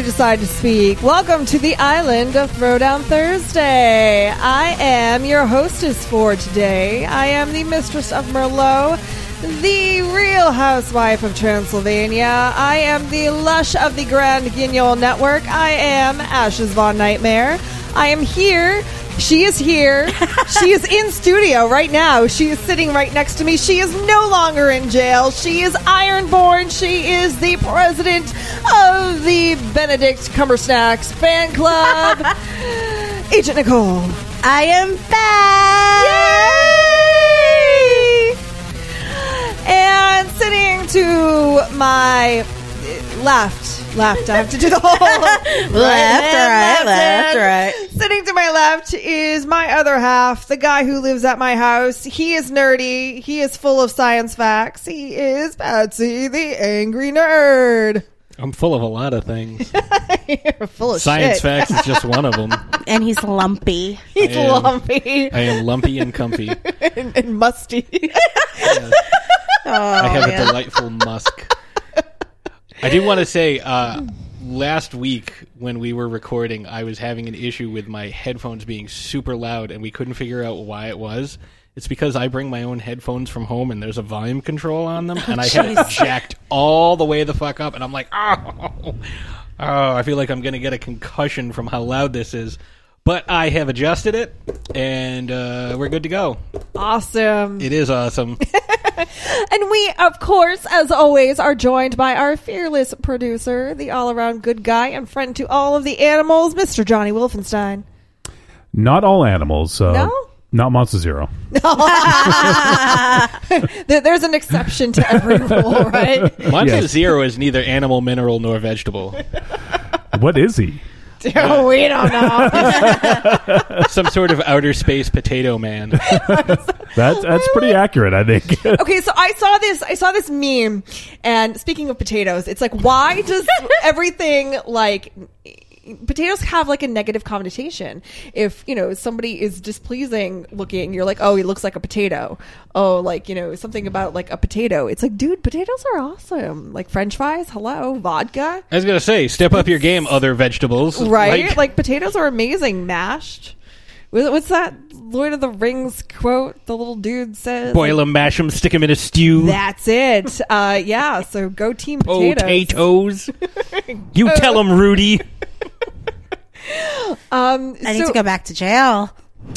You decide to speak, welcome to the island of Throwdown Thursday. I am your hostess for today. I am the mistress of Merlot, the real housewife of Transylvania. I am the lush of the Grand Guignol Network. I am Ashes Von Nightmare. I am here. She is here. she is in studio right now. She is sitting right next to me. She is no longer in jail. She is Ironborn. She is the president of the Benedict Cumbersnacks fan club. Agent Nicole. I am back. Yay! And sitting to my left, left. I have to do the whole Left, hand, right, left, hand. right. Sitting to my left is my other half, the guy who lives at my house. He is nerdy. He is full of science facts. He is Patsy, the angry nerd. I'm full of a lot of things. You're full of Science shit. facts is just one of them. And he's lumpy. He's I am- lumpy I am lumpy and comfy. and, and musty. Oh, I have man. a delightful musk. I do want to say, uh, last week when we were recording, I was having an issue with my headphones being super loud, and we couldn't figure out why it was. It's because I bring my own headphones from home, and there's a volume control on them, and I had it jacked all the way the fuck up, and I'm like, oh, oh, I feel like I'm gonna get a concussion from how loud this is. But I have adjusted it, and uh, we're good to go. awesome. It is awesome. And we, of course, as always, are joined by our fearless producer, the all around good guy and friend to all of the animals, Mr. Johnny Wolfenstein. Not all animals. Uh, No? Not Monster Zero. There's an exception to every rule, right? Monster Yes. Zero is neither animal, mineral, nor vegetable. What is he? Oh, we don't know. Some sort of outer space potato man. That's that's pretty accurate, I think. Okay, so I saw this. I saw this meme, and speaking of potatoes, it's like, why does everything like potatoes have like a negative connotation? If you know somebody is displeasing looking, you're like, oh, he looks like a potato. Oh, like you know something about like a potato. It's like, dude, potatoes are awesome. Like French fries, hello, vodka, I was gonna say, step up your game, other vegetables. right? Like, Like, potatoes are amazing, mashed. What's that Lord of the Rings quote? The little dude says, boil them, mash them, stick them in a stew. That's it. Uh, yeah. So go team potatoes. Potatoes. you tell them, Rudy. Um, I need so to go back to jail.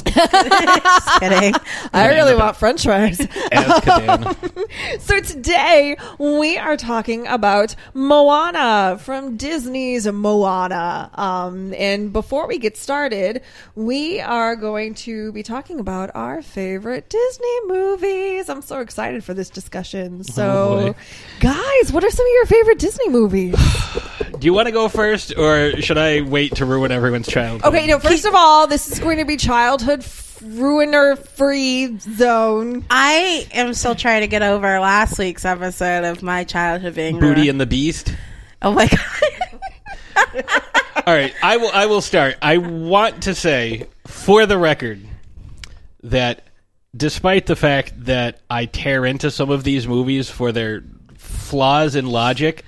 Just kidding. I really want French fries. Azkaban. so today we are talking about Moana from Disney's Moana. Um, and before we get started, we are going to be talking about our favorite Disney movies. I'm so excited for this discussion. So, Oh, guys, what are some of your favorite Disney movies? Do you want to go first, or should I wait to ruin everyone's childhood? Okay, no, first of all, this is going to be childhood ruiner free zone. I am still trying to get over last week's episode of my childhood being Booty ruined. and the Beast. Oh my god. All right, I will. I will start. I want to say, for the record, that despite the fact that I tear into some of these movies for their flaws in logic,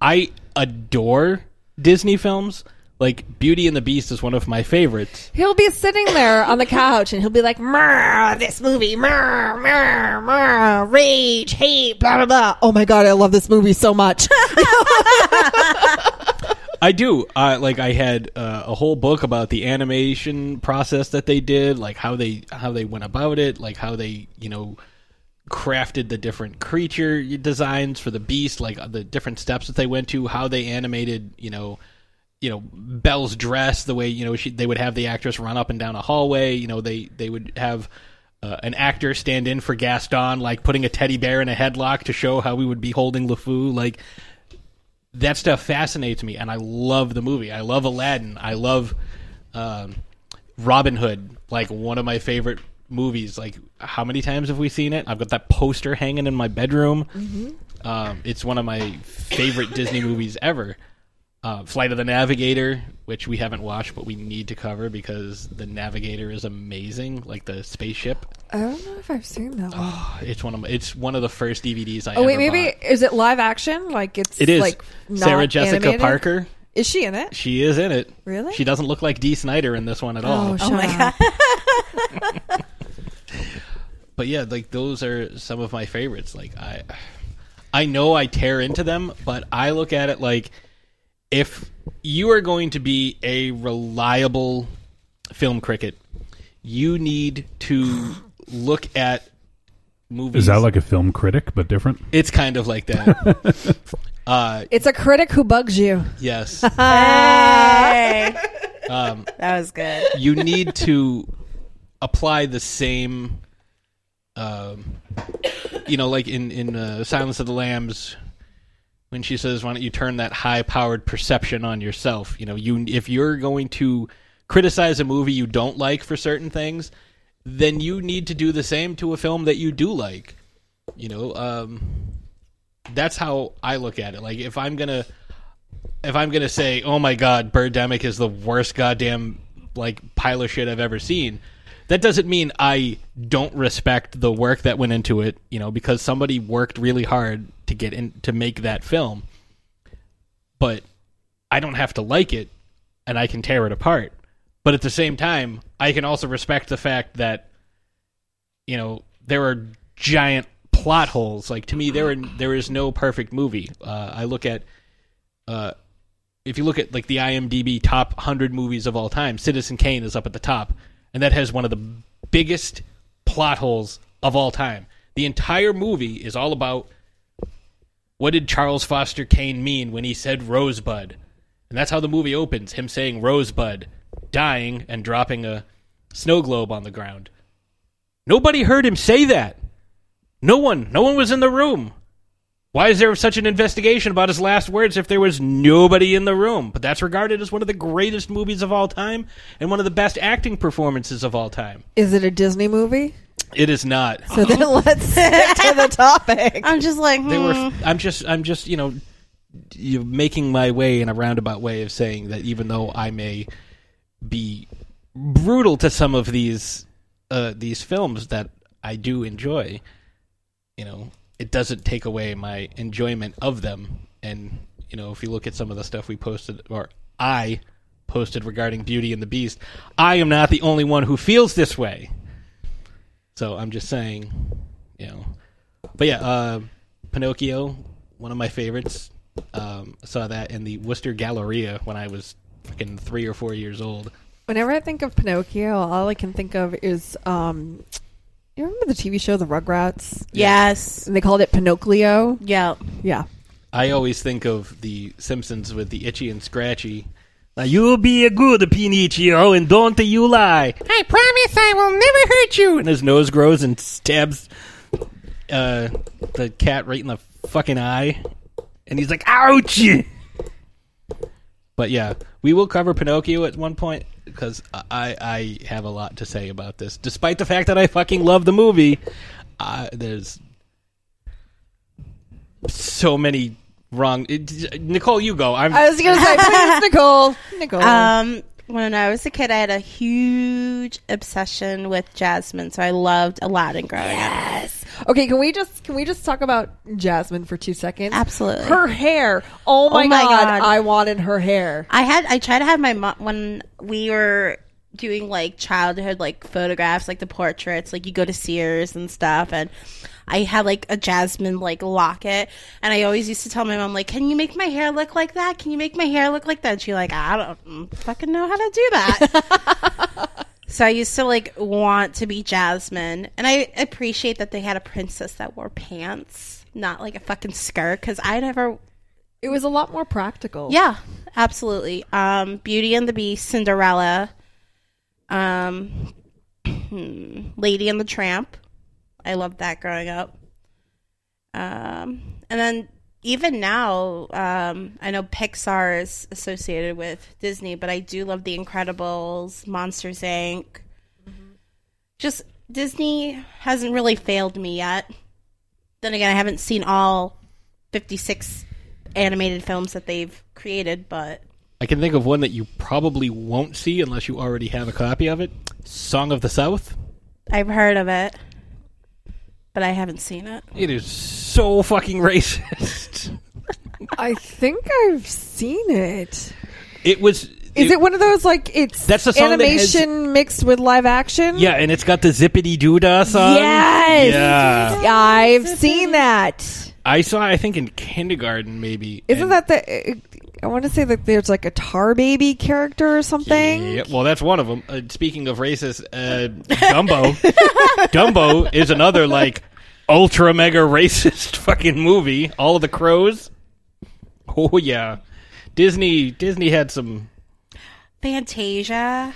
I adore Disney films. Like Beauty and the Beast is one of my favorites. He'll be sitting there on the couch and he'll be like, "Murr, this movie, murr, murr, murr, rage, hate, blah blah blah." Oh my god, I love this movie so much. I do. Uh, like I had uh, a whole book about the animation process that they did, like how they how they went about it, like how they you know crafted the different creature designs for the beast, like the different steps that they went to, how they animated, you know, you know Belle's dress, the way you know she, they would have the actress run up and down a hallway. You know, they they would have. Uh, an actor stand in for Gaston, like putting a teddy bear in a headlock to show how we would be holding LeFou. Like that stuff fascinates me, and I love the movie. I love Aladdin. I love um, Robin Hood, like one of my favorite movies. Like, how many times have we seen it? I've got that poster hanging in my bedroom. Um, it's one of my favorite Disney movies ever. Uh, Flight of the Navigator, which we haven't watched, but we need to cover because the Navigator is amazing, like the spaceship. I don't know if I've seen that one. It's one of my, it's one of the first DVDs I. oh wait, maybe bought. is it live action? Like it's it is. like not Sarah Jessica animated? Parker. Is she in it? She is in it. Really? She doesn't look like Dee Snider in this one at all. Oh, Oh my god. but yeah, like those are some of my favorites. Like I, I know I tear into them, but I look at it like if you are going to be a reliable film cricket, you need to look at movies. Is that like a film critic but different? It's kind of like that. uh, It's a critic who bugs you. yes. Hey. Um, that was good. you need to apply the same um, you know like in in uh, silence of the lambs when she says why don't you turn that high powered perception on yourself you know you if you're going to criticize a movie you don't like for certain things then you need to do the same to a film that you do like you know um, that's how i look at it like if i'm gonna if I'm gonna say, "Oh my God, Birdemic is the worst goddamn like pile of shit I've ever seen," that doesn't mean I don't respect the work that went into it. You know, because somebody worked really hard to get in to make that film. But I don't have to like it, and I can tear it apart. But at the same time, I can also respect the fact that you know there are giant plot holes. Like to me, there are there is no perfect movie. Uh, I look at uh, if you look at like the IMDb top 100 movies of all time, Citizen Kane is up at the top, and that has one of the biggest plot holes of all time. The entire movie is all about what did Charles Foster Kane mean when he said Rosebud? And that's how the movie opens, him saying Rosebud, dying and dropping a snow globe on the ground. Nobody heard him say that. No one, no one was in the room. Why is there such an investigation about his last words if there was nobody in the room? But that's regarded as one of the greatest movies of all time and one of the best acting performances of all time. Is it a Disney movie? It is not. So then let's stick to the topic. I'm just like, They were. hmm. I'm just. I'm just. You know, you making my way in a roundabout way of saying that even though I may be brutal to some of these uh, these films that I do enjoy, you know, it doesn't take away my enjoyment of them. And you know, if you look at some of the stuff we posted or I posted regarding Beauty and the Beast, I am not the only one who feels this way. So I'm just saying, you know. But yeah, uh, Pinocchio, one of my favorites. Um, I saw that in the Worcester Galleria when I was fucking three or four years old. Whenever I think of Pinocchio, all I can think of is um you remember the TV show The Rugrats? yes. And they called it Pinocchio. Yeah. Yeah. I always think of the Simpsons with the Itchy and Scratchy. Now you'll be a good Pinocchio and don't you lie. I promise I will never hurt you. And his nose grows and stabs uh, the cat right in the fucking eye. And he's like, ouch! But yeah, we will cover Pinocchio at one point because I, I have a lot to say about this. Despite the fact that I fucking love the movie, uh, there's so many wrong. It, Nicole, you go. I'm. I was gonna say please, Nicole. Nicole. Um, when I was a kid, I had a huge obsession with Jasmine, so I loved Aladdin growing up. yes. Okay, can we just can we just talk about Jasmine for two seconds? Absolutely. Her hair. Oh my, my god, God. I wanted her hair. I had I tried to have my mom when we were doing like childhood like photographs, like the portraits, like you go to Sears and stuff, and I had like a Jasmine like locket, and I always used to tell my mom like, "Can you make my hair look like that? Can you make my hair look like that?" And she like, "I don't fucking know how to do that." so I used to like want to be Jasmine, and I appreciate that they had a princess that wore pants, not like a fucking skirt, because I never It was a lot more practical. yeah, absolutely. Um, Beauty and the Beast, Cinderella, um, Lady and the Tramp. I loved that growing up. Um, and then even now, um, I know Pixar is associated with Disney, but I do love The Incredibles, Monsters Inc. Just Disney hasn't really failed me yet. Then again, I haven't seen all 56 animated films that they've created, but I can think of one that you probably won't see unless you already have a copy of it. Song of the South. I've heard of it. But I haven't seen it. It is so fucking racist. I think I've seen it. It was. Is it one of those like it's That's the song that has- animation mixed with live action? Yeah, and it's got the zippity doo dah song. Yes. Yeah. I've seen that. I saw. I think in kindergarten, maybe. Isn't that the? Uh, I want to say that there's like a tar baby character or something. Yeah, well, that's one of them. Uh, speaking of racist, uh, Dumbo. Dumbo is another like ultra mega racist fucking movie. All of the crows. Oh yeah, Disney. Disney had some. Fantasia.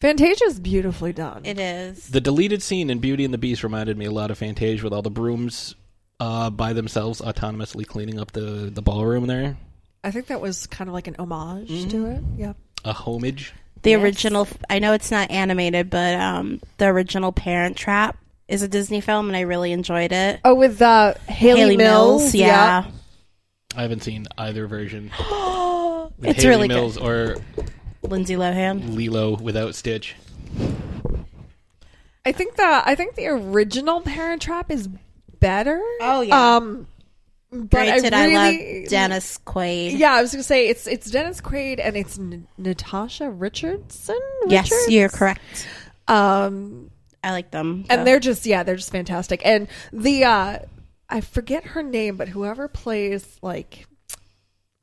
Fantasia is beautifully done. It is. The deleted scene in Beauty and the Beast reminded me a lot of Fantasia with all the brooms uh, by themselves autonomously cleaning up the the ballroom there. I think that was kind of like an homage Mm-hmm. to it. Yeah. A homage. The Yes. original I know it's not animated, but um the original Parent Trap is a Disney film and I really enjoyed it. Oh, with uh, Haley, Mills. yeah. I haven't seen either version. With It's Haley really good. Mills or Lindsay Lohan. Lilo without Stitch. I think the I think the original Parent Trap is better. Oh, yeah. Um, but I Granted, I, really, love Dennis Quaid. Yeah, I was gonna say it's it's Dennis Quaid and it's N- Natasha Richardson. Yes, you're correct. Um, I like them. and they're just yeah, they're just fantastic. And the uh I forget her name, but whoever plays like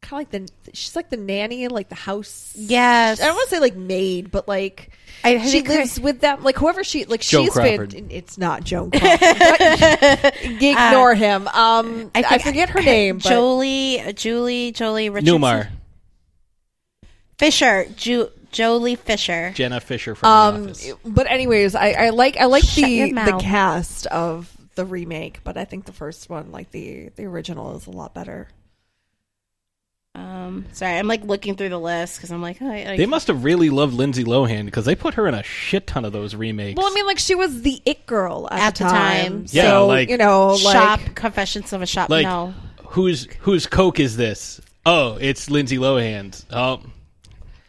kind of like the she's like the nanny in like the house. Yes. I don't want to say like maid, but like I she think her- lives with them. Like whoever she like Joan she's Crawford. fan- It's not Joan Crawford. but ignore him. Um, I, think- forget her name. But Jolie, Julie, Jolie Richardson. Newmar. Fisher, Ju- Jolie Fisher. Jenna Fischer from The um, Office. but anyways, I, I like I like Shut the the cast of the remake, but I think the first one, like the the original, is a lot better. Um, sorry, I'm like looking through the list because I'm like, oh, I, I, They must have really loved Lindsay Lohan because they put her in a shit ton of those remakes. Well, I mean, like she was the it girl at, At the the time. time. So, Yeah, like- you know, shop like Confessions of a Shop. like no, whose whose Coke is this? Oh, it's Lindsay Lohan's. Oh,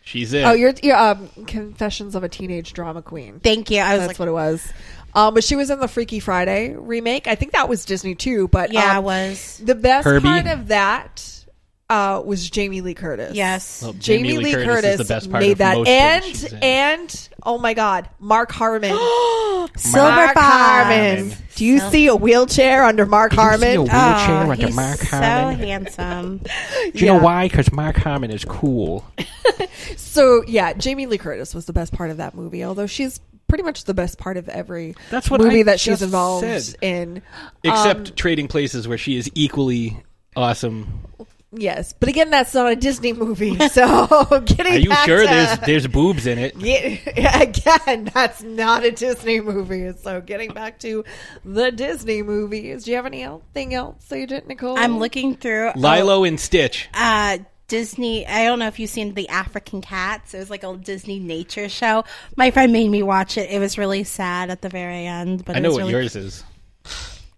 she's it. oh, you're, you're um, Confessions of a Teenage Drama Queen. thank you. I was That's like, what it was. Um, but she was in the Freaky Friday remake. I think that was Disney too. But yeah, I um, was. the best Herbie. part of that uh, was Jamie Lee Curtis. Yes. Well, Jamie, Lee Curtis, is the best part made of that, most and things she's in. and oh my God, Mark Harmon. Silver Mark Harmon. Do you see a wheelchair under Mark Harmon? A wheelchair Oh, under he's Mark so Harmon? handsome. Do you know why? Because Mark Harmon is cool. So yeah, Jamie Lee Curtis was the best part of that movie. Although she's pretty much the best part of every That's what movie I that she's involved said. in. Except Um, Trading Places, where she is equally awesome. Yes, but again, that's not a Disney movie. So getting Are you back sure to- there's there's boobs in it? Yeah, again, that's not a Disney movie. So getting back to the Disney movies, do you have anything else that you did, Nicole? I'm looking through. Lilo and Stitch. uh Disney. I don't know if you've seen the African Cats. It was like a Disney nature show. My friend made me watch it. It was really sad at the very end, but I it know was what really, yours is.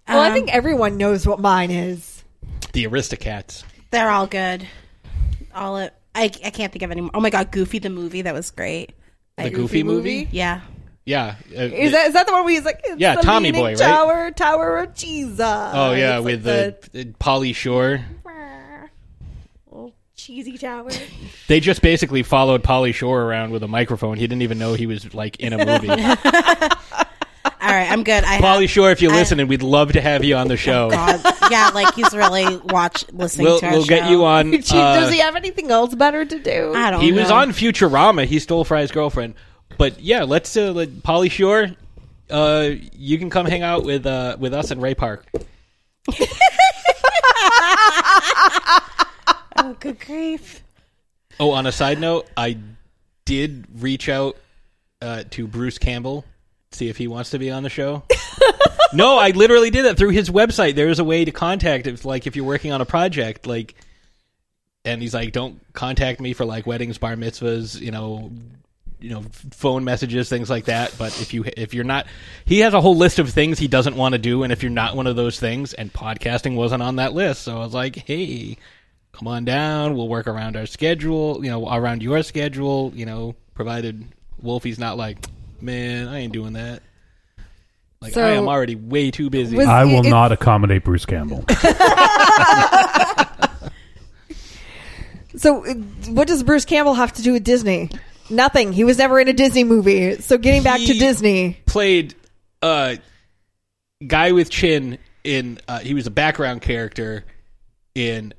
Well, I um, think everyone knows what mine is. The Aristocats. They're all good. All it. I, I can't think of any more. Oh my god, Goofy the movie that was great. The Goofy, movie? Yeah, Yeah. uh, Is that is that the one where he's like, it's Yeah, the Tommy leaning Boy, right? Tower, Tower of Jesus. oh yeah, It's with like the, the Pauly Shore. little cheesy tower. They just basically followed Pauly Shore around with a microphone. He didn't even know he was like in a movie. all right, I'm good. I Pauly have, Shore, if you're I- listening, we'd love to have you on the show. God, yeah, like he's really watch listening We'll to our we'll get you on. Does uh, he have anything else better to do? I don't. Know. He was on Futurama. He stole Fry's girlfriend. But yeah, let's uh, let Pauly Shore. Uh, you can come hang out with uh, with us in Ray Park. Oh, good grief! Oh, on a side note, I did reach out uh, to Bruce Campbell, see if he wants to be on the show. no, I literally did that through his website. There's a way to contact him, like if you're working on a project, like. And he's like, "Don't contact me for like weddings, bar mitzvahs, you know, you know phone messages, things like that. But if you if you're not, he has a whole list of things he doesn't want to do, and if you're not one of those things, and podcasting wasn't on that list, so I was like, hey, come on down. We'll work around our schedule, you know, around your schedule, you know, provided Wolfie's not like, man, I ain't doing that. Like So- I am already way too busy. Was- I will it- not accommodate Bruce Campbell. So, uh, what does Bruce Campbell have to do with Disney? Nothing. He was never in a Disney movie. So, getting back to He- Disney. played uh guy with chin in uh, he was a background character in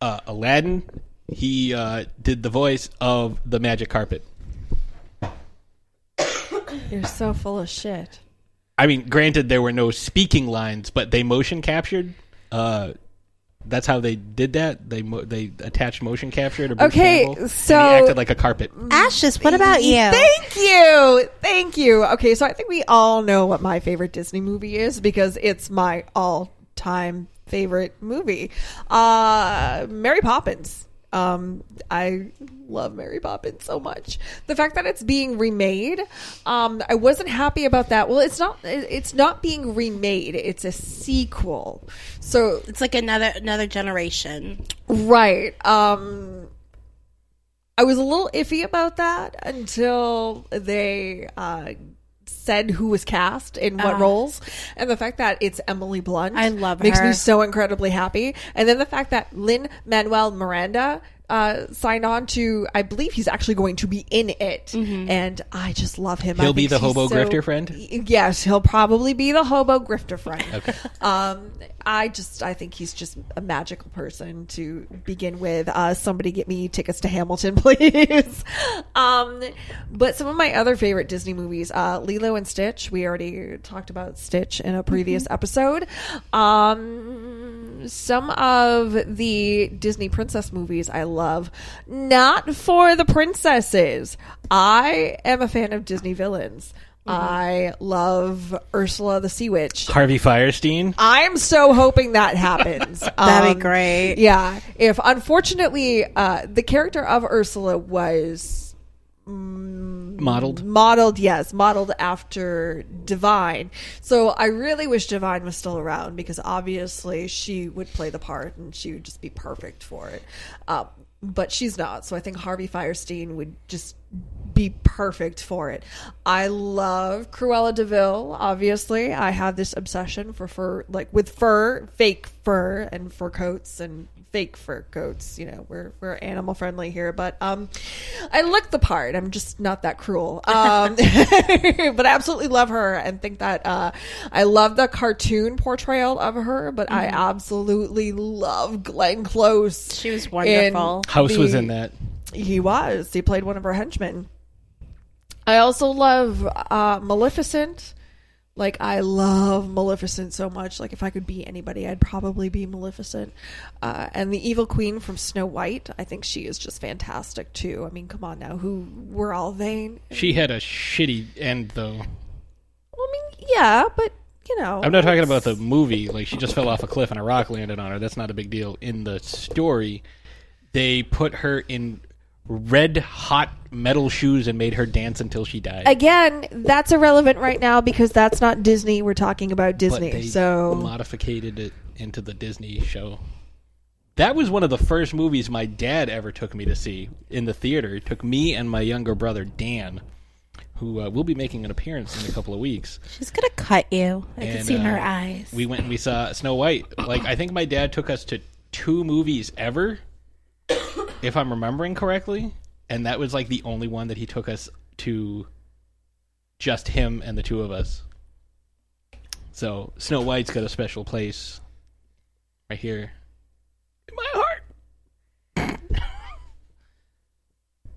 uh, Aladdin. He uh, did the voice of the magic carpet. You're so full of shit. I mean, granted there were no speaking lines, but they motion captured. Uh, that's how they did that. They mo- they attached motion capture to Bruce Okay, Campbell, and so- he acted like a carpet. Ashes, what about you? Thank you. Thank you. Okay, so I think we all know what my favorite Disney movie is because it's my all time favorite movie. Uh Mary Poppins. Um I love Mary Poppins so much. The fact that it's being remade, um I wasn't happy about that. Well, it's not it's not being remade. It's a sequel. So It's like another another generation. Right. Um I was a little iffy about that until they uh said who was cast in what Ah. roles and the fact that it's Emily Blunt I love makes me so incredibly happy and then the fact that Lynn Manuel Miranda uh, signed on to I believe he's actually going to be in it Mm-hmm. and I just love him He'll be the hobo so- grifter friend? yes he'll probably be the hobo grifter friend Okay. um, I just I think he's just a magical person to begin with. Uh, somebody get me tickets to Hamilton, please. um, but some of my other favorite Disney movies, uh, Lilo and Stitch. We already talked about Stitch in a previous episode. Um, some of the Disney princess movies I love, not for the princesses. I am a fan of Disney villains. I love Ursula the Sea Witch. Harvey Fierstein. I'm so hoping that happens. That'd Um, be great. Yeah. If unfortunately uh, the character of Ursula was Modeled. modeled, yes, modeled after Divine. So I really wish Divine was still around because obviously she would play the part and she would just be perfect for it. Um, but she's not. So I think Harvey Fierstein would just be perfect for it. I love Cruella de Vil. Obviously, I have this obsession for fur, like with fur, fake fur, and fur coats and fake fur coats. You know, we're we're animal friendly here, but um, I look the part. I'm just not that cruel. Um, but I absolutely love her and think that uh, I love the cartoon portrayal of her. But I absolutely love Glenn Close. She was wonderful. House was in that. he was. He played one of her henchmen. I also love uh, Maleficent. Like I love Maleficent so much. Like if I could be anybody, I'd probably be Maleficent. Uh, and the evil queen from Snow White. I think she is just fantastic too. I mean, come on now, who we're all vain. She had a shitty end though. Well, I mean, yeah, but you know, I'm not talking about the movie. Like she just fell off a cliff and a rock landed on her. That's not a big deal. In the story, they put her in red hot metal shoes and made her dance until she died. Again, that's irrelevant right now because that's not Disney. We're talking about but Disney. they so modificated it into the Disney show. That was one of the first movies my dad ever took me to see in the theater. He took me and my younger brother Dan, who uh, will be making an appearance in a couple of weeks. She's gonna cut you. I can see in her uh, eyes. We went and we saw Snow White. Like I think my dad took us to two movies ever, if I'm remembering correctly, and that was like the only one that he took us to. Just him and the two of us. So Snow White's got a special place right here in my heart.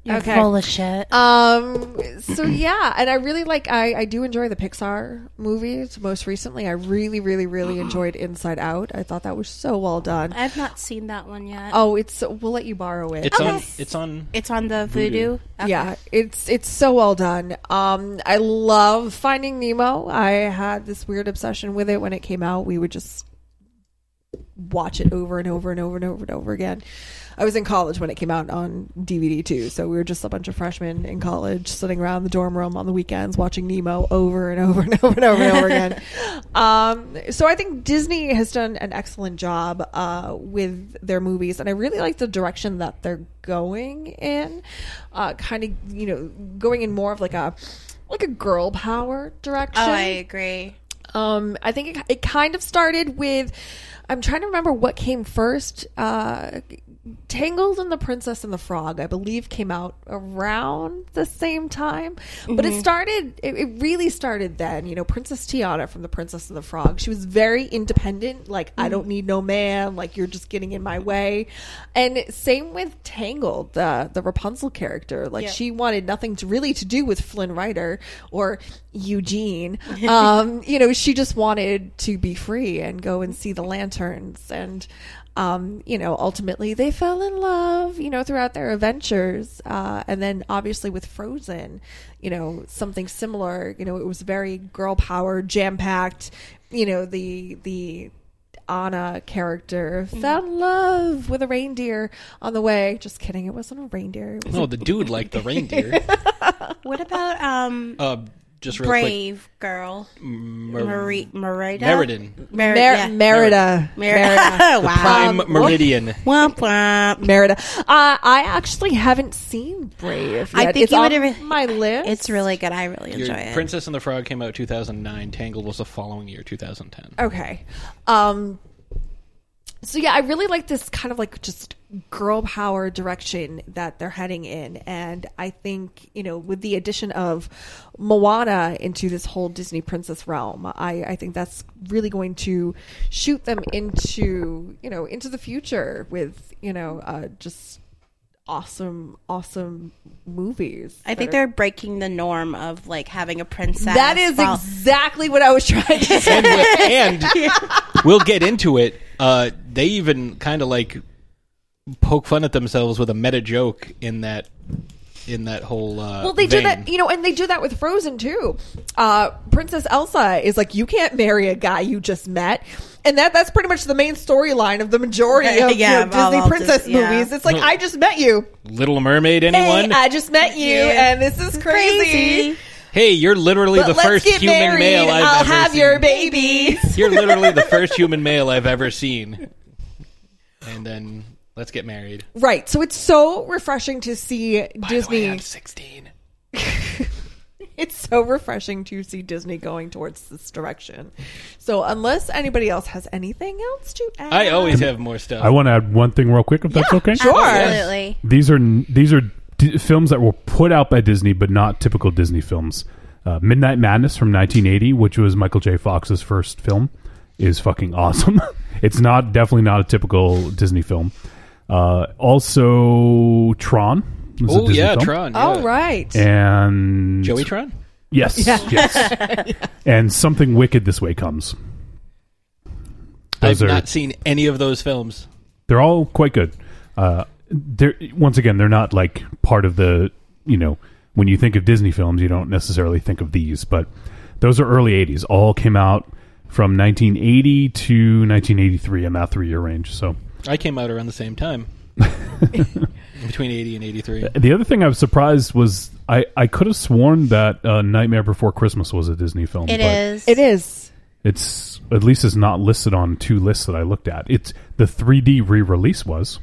You're Okay. full of shit. Um. So yeah, and I really like. I I do enjoy the Pixar movies. Most recently, I really, really, really enjoyed Inside Out. I thought that was so well done. I've not seen that one yet. Oh, it's we'll let you borrow it. It's on. Okay. It's on. It's on the Vudu. Vudu. Okay. Yeah, it's it's so well done. Um, I love Finding Nemo. I had this weird obsession with it when it came out. We would just watch it over and over and over and over and over again. I was in college when it came out on DVD too. So we were just a bunch of freshmen in college sitting around the dorm room on the weekends watching Nemo over and over and over and over and over again. Um, so I think Disney has done an excellent job uh, with their movies, and I really like the direction that they're going in. Uh, kind of, you know, going in more of like a like a girl power direction. Oh, I agree. Um, I think it, it kind of started with. I'm trying to remember what came first. Uh, Tangled and the Princess and the Frog, I believe, came out around the same time. But it started, it, it really started then. You know, Princess Tiana from The Princess and the Frog, she was very independent. Like, I don't need no man. Like, you're just getting in my way. And same with Tangled, uh, the Rapunzel character. Like, Yeah. she wanted nothing to really to do with Flynn Rider or Eugene. Um, you know, she just wanted to be free and go and see the lanterns. And, um, you know, ultimately they fell in love, you know, throughout their adventures. Uh, and then obviously with Frozen, you know, something similar, you know, it was very girl power, jam packed, you know, the, the, Anna character fell in love with a reindeer on the way. Just kidding, it wasn't a reindeer. It was No, the dude liked the reindeer. What about um uh, just real Brave Girl. Mer- Marie Merida? Meriden. Mer- Mer- yeah. Merida. Merida. wow. Prime Um, Meridian. Womp womp. Merida. Uh, I actually haven't seen Brave. I think it's you on would have- my list. It's really good. I really Your enjoy it. Princess and the Frog came out 2009. Tangled was the following year, 2010. okay. Um, so yeah, I really like this kind of like just girl power direction that they're heading in, and I think you know with the addition of Moana into this whole Disney princess realm, I I think that's really going to shoot them into you know into the future with you know uh, just awesome awesome movies. I think are- they're breaking the norm of like having a princess. That is while- exactly what I was trying to say. and, we- and we'll get into it. Uh, they even kind of like poke fun at themselves with a meta joke in that in that whole. Uh, Well, they do that, you know, and they do that with Frozen too. Uh, Princess Elsa is like, you can't marry a guy you just met. And that that's pretty much the main storyline of the majority of Yeah, you know, of all- Disney all princess Dis- yeah. movies. It's like, I just met you. Little Mermaid. Anyone? Hey, I just met you, Yeah. and this is crazy. Crazy. hey, you're literally But the first human married. male I've I'll ever have seen. your baby. You're literally the first human male I've ever seen. And then let's get married. right. So it's so refreshing to see By the Disney. way, I'm 16. it's so refreshing to see Disney going towards this direction. So unless anybody else has anything else to add, I always have more stuff. I want to add one thing real quick, if that's okay. sure. Absolutely. These are these are d- films that were put out by Disney, but not typical Disney films. Uh, Midnight Madness from 1980, which was Michael J. Fox's first film, is fucking awesome. it's not definitely not a typical Disney film. Uh, also, Tron. oh yeah, film. Tron. All yeah. right. And Joey Tron. Yes, yes. And something wicked this way comes. I've Those are not seen any of those films. they're all quite good. Uh, they're once again they're not like part of the you know when you think of Disney films you don't necessarily think of these, but those are early '80s. All came out from 1980 to 1983 in that three year range. So I came out around the same time. Between 80 and 83. the other thing I was surprised was I I could have sworn that uh, Nightmare Before Christmas was a Disney film. It is. It is. It's at least it's not listed on two lists that I looked at. It's the 3D re-release was,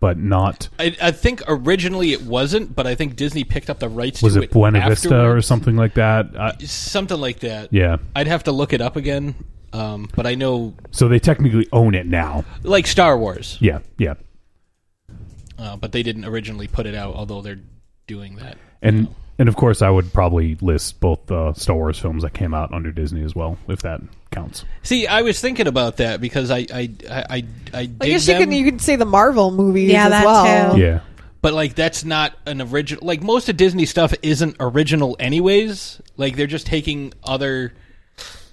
but not I, I think originally it wasn't, but I think Disney picked up the rights was to it Was it Buena Vista or something like that. I, Something like that. yeah. I'd have to look it up again. Um, but I know, So they technically own it now. like Star Wars, Yeah, yeah. uh, but they didn't originally put it out, although they're doing that. And and of course I would probably list both uh, Star Wars films that came out under Disney as well, if that counts. See, I was thinking about that because I I I I, I I guess you them, can you can say the Marvel movies Yeah, as that well. too. Yeah. but like that's not an original. Like most of Disney stuff isn't original, anyways. Like they're just taking other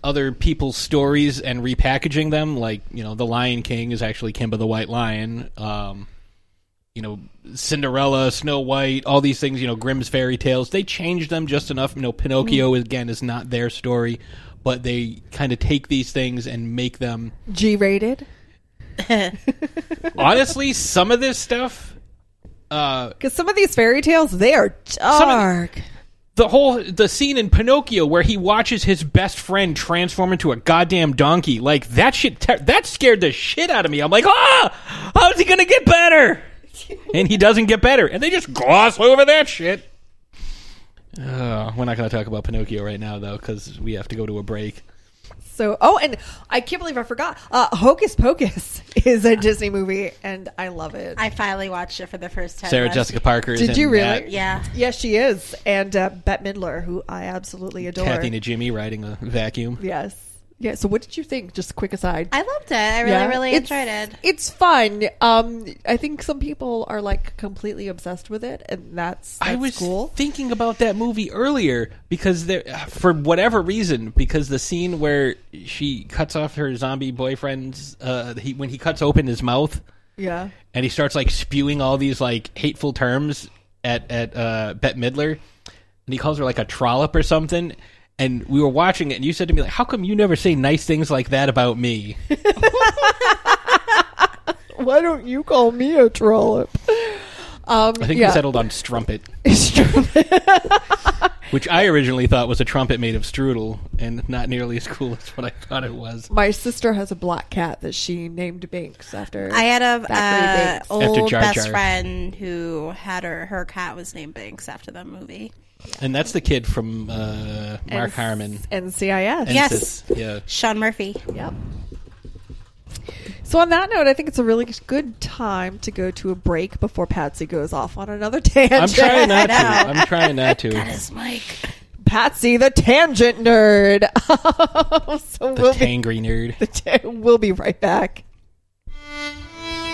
other people's stories and repackaging them. Like you know, The Lion King is actually Kimba the White Lion. Um, you know, Cinderella, Snow White, all these things. You know, Grimm's fairy tales. They changed them just enough. You know, Pinocchio again is not their story, but they kind of take these things and make them G rated. Honestly, some of this stuff, uh, Because some of these fairy tales, they are of the- dark. The whole the scene in Pinocchio where he watches his best friend transform into a goddamn donkey, like that shit, ter- that scared the shit out of me. I'm like, ah, how's he gonna get better? And he doesn't get better, and they just gloss over that shit. Uh, we're not to talk about Pinocchio right now, though, because we have to go to a break. So, oh, and I can't believe I forgot. Uh, Hocus Pocus is a Disney movie, and I love it. I finally watched it for the first time. Sarah last- Jessica Parker. is Did in you really? that. Yeah. yes, she is, and uh, Bette Midler, who I absolutely adore. Kathy Najimy riding a vacuum. yes, yeah. So, what did you think? Just a quick aside. I loved it. I really, Yeah? really It's- enjoyed it. It's fun. Um, I think some people are like completely obsessed with it, and that's, that's I was cool. thinking about that movie earlier because there, for whatever reason, because the scene where she cuts off her zombie boyfriend's, uh, he, when he cuts open his mouth Yeah. and he starts like spewing all these like hateful terms at at uh, Bette Midler, and he calls her like a trollop or something. And we were watching it, and you said to me like, "How come you never say nice things like that about me?" Why don't you call me a trollop? Um, I think yeah. we settled on strumpet, which I originally thought was a trumpet made of strudel, and not nearly as cool as what I thought it was. My sister has a black cat that she named Binks after. I had a uh, Binks. After old Jar best friend who had her her cat was named Binks after that movie. And that's the kid from uh, Mark And- Harmon. NCIS. Yes. Ensis. Yeah. Sean Murphy. Yep. So on that note, I think it's a really good time to go to a break before Patsy goes off on another tangent. I'm trying not to. I'm trying not to. Is Mike. Patsy, the tangent nerd. so The we'll be, tangry nerd. we'll be right back.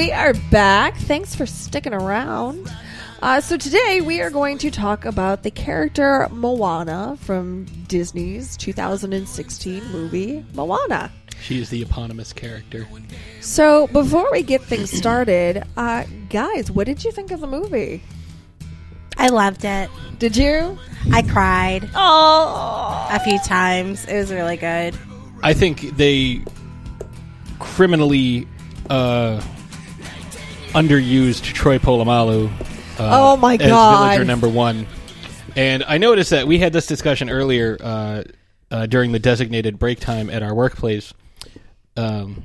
We are back. Thanks for sticking around. Uh, so today we are going to talk about the character Moana from Disney's 2016 movie Moana. She is the eponymous character. So before we get things started, uh, guys, what did you think of the movie? I loved it. Did you? I cried Oh, a few times. It was really good. I think they criminally uh, underused Troy Polamalu. Uh, Oh, my as God. Villager number one. And I noticed that we had this discussion earlier uh, uh, during the designated break time at our workplace. Um,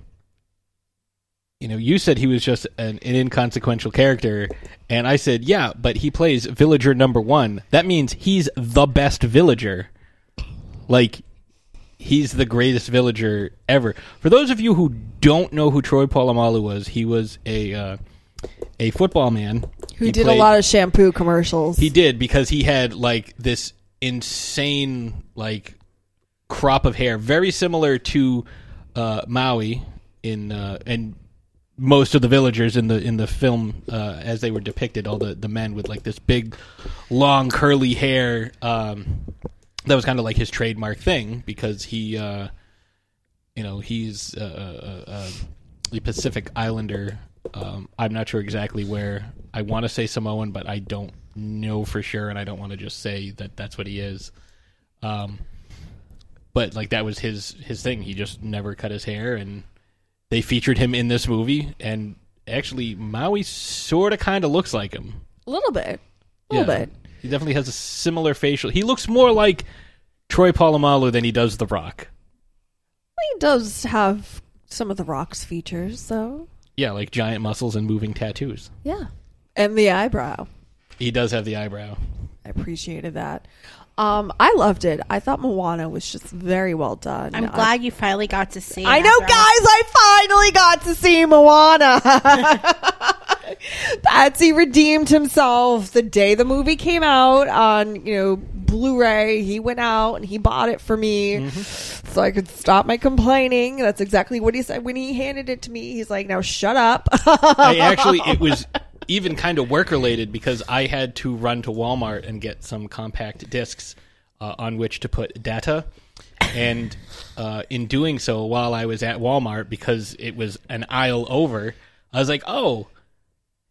you know, you said he was just an, an inconsequential character, and I said, yeah, but he plays villager number one. That means he's the best villager. Like, he's the greatest villager ever. For those of you who don't know who Troy Polamalu was, he was a uh, a football man who He did played- a lot of shampoo commercials? He did because he had like this insane like crop of hair, very similar to uh, Maui in uh, and most of the villagers in the in the film uh, as they were depicted, all the the men with like this big, long curly hair. Um, that was kind of like his trademark thing because he, uh, you know, he's a, uh, uh, the Pacific Islander. Um, I'm not sure exactly where. I want to say Samoan, but I don't know for sure, and I don't want to just say that that's what he is. Um, but like that was his his thing. He just never cut his hair, and they featured him in this movie. And actually, Maui sort of kind of looks like him. A little bit. A little bit. He definitely has a similar facial. He looks more like Troy Polamalu than he does The Rock. He does have some of the Rock's features, though. Yeah, like giant muscles and moving tattoos. Yeah. And the eyebrow. He does have the eyebrow. I appreciated that. Um, I loved it. I thought Moana was just very well done. I'm I- glad you finally got to see. I know, guys. I finally got to see Moana. Patsy redeemed himself the day the movie came out on you know Blu-ray. He went out and he bought it for me, so I could stop my complaining. That's exactly what he said when he handed it to me. He's like, "Now shut up." I actually, it was even kind of work related because I had to run to Walmart and get some compact discs uh, on which to put data. And uh, in doing so, while I was at Walmart, because it was an aisle over, I was like, oh,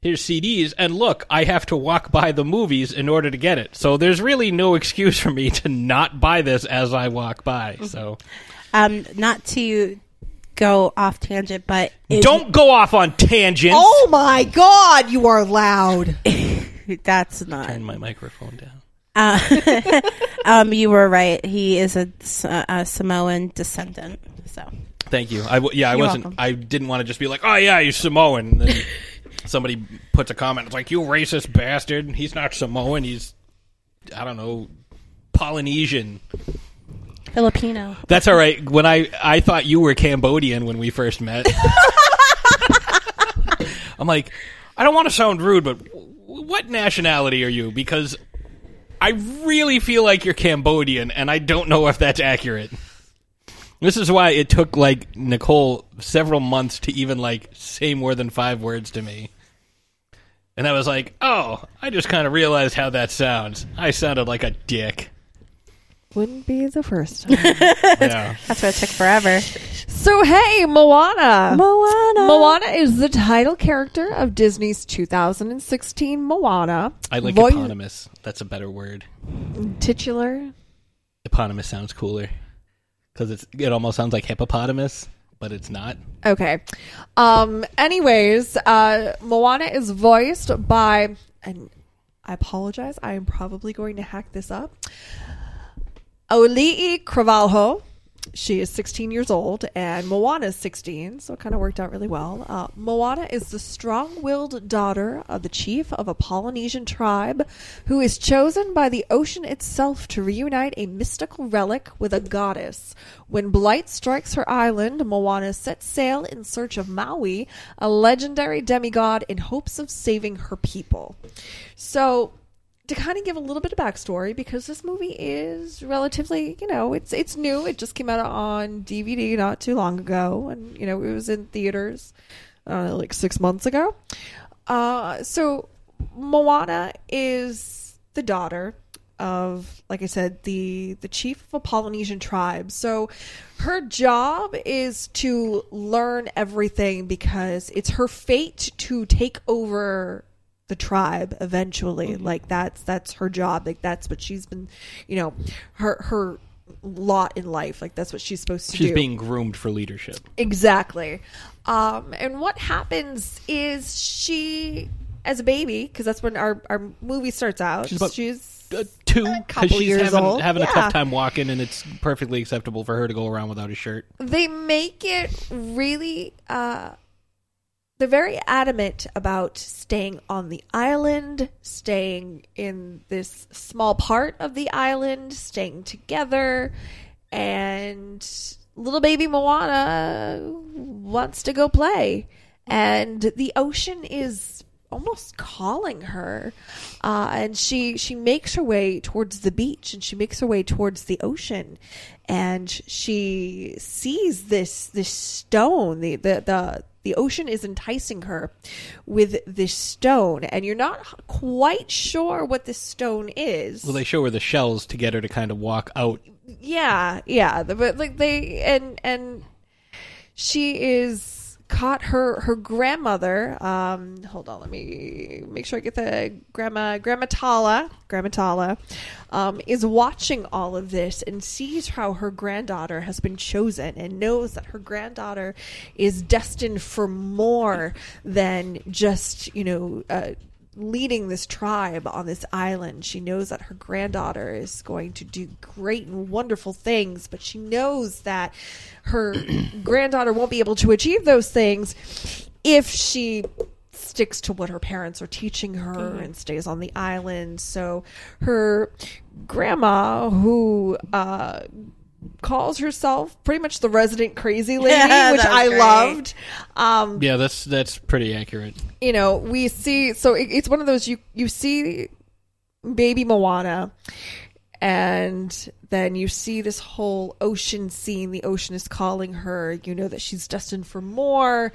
here's CDs. And look, I have to walk by the movies in order to get it. So there's really no excuse for me to not buy this as I walk by. So Um, not to go off tangent, but don't go off on tangents. oh my god, you are loud. that's not. Turn my microphone down. Uh, um, you were right. He is a Samoan descendant. So Thank you. I w- yeah, I You're wasn't. welcome. I didn't want to just be like, oh yeah, he's Samoan. And somebody puts a comment. It's like you racist bastard. He's not Samoan. He's I don't know Polynesian. Filipino. That's all right. When I I thought you were Cambodian when we first met. I'm like, I don't want to sound rude, but what nationality are you? Because I really feel like you're Cambodian, and I don't know if that's accurate. This is why it took like Nicole several months to even like say more than five words to me. And I was like, oh, I just kind of realized how that sounds. I sounded like a dick. Wouldn't be the first time. Yeah. That's why it took forever. So hey, Moana. Moana. Moana is the title character of Disney's 2016 Moana. I like Voi- eponymous. That's a better word. Titular. Eponymous sounds cooler because it's it almost sounds like hippopotamus, but it's not. Okay. Um. Anyways, uh, Moana is voiced by, and I apologize. I am probably going to hack this up. Auli'i Cravalho. She is 16 years old, and Moana is 16, so it kind of worked out really well. Uh, Moana is the strong willed daughter of the chief of a Polynesian tribe who is chosen by the ocean itself to reunite a mystical relic with a goddess. When blight strikes her island, Moana sets sail in search of Maui, a legendary demigod, in hopes of saving her people. So, to kind of give a little bit of backstory because this movie is relatively you know it's it's new. It just came out on dvd not too long ago and you know it was in theaters uh, like six months ago. Uh, so moana is the daughter of like i said the the chief of a polynesian tribe. So her job is to learn everything because it's her fate to take over the tribe eventually. Like that's that's her job. Like that's what she's been you know her her lot in life. Like that's what she's supposed to She's do. being groomed for leadership. exactly. Um and what happens is she as a baby because that's when our our movie starts out She's about she's uh, two because couple she's years having old. having a tough time walking, and it's perfectly acceptable for her to go around without a shirt. they make it really uh they're very adamant about staying on the island, staying in this small part of the island, staying together, and little baby Moana wants to go play. And the ocean is almost calling her uh, and she she makes her way towards the beach and she makes her way towards the ocean and she sees this this stone the the the, the ocean is enticing her with this stone, and you're not quite sure what this stone is. Well, they show her the shells to get her to kind of walk out. Yeah, yeah, but like they and and she is caught her her grandmother um hold on let me make sure i get the grandma grandma tala grandma tala um is watching all of this and sees how her granddaughter has been chosen and knows that her granddaughter is destined for more than just you know uh leading this tribe on this island. She knows that her granddaughter is going to do great and wonderful things, but she knows that her granddaughter won't be able to achieve those things if she sticks to what her parents are teaching her Mhm. and stays on the island. So her grandma who uh calls herself pretty much the resident crazy lady, Yeah, which I great. loved. Um Yeah, that's that's pretty accurate. you know, we see so it, it's one of those you you see baby Moana and then you see this whole ocean scene the ocean is calling her you know that she's destined for more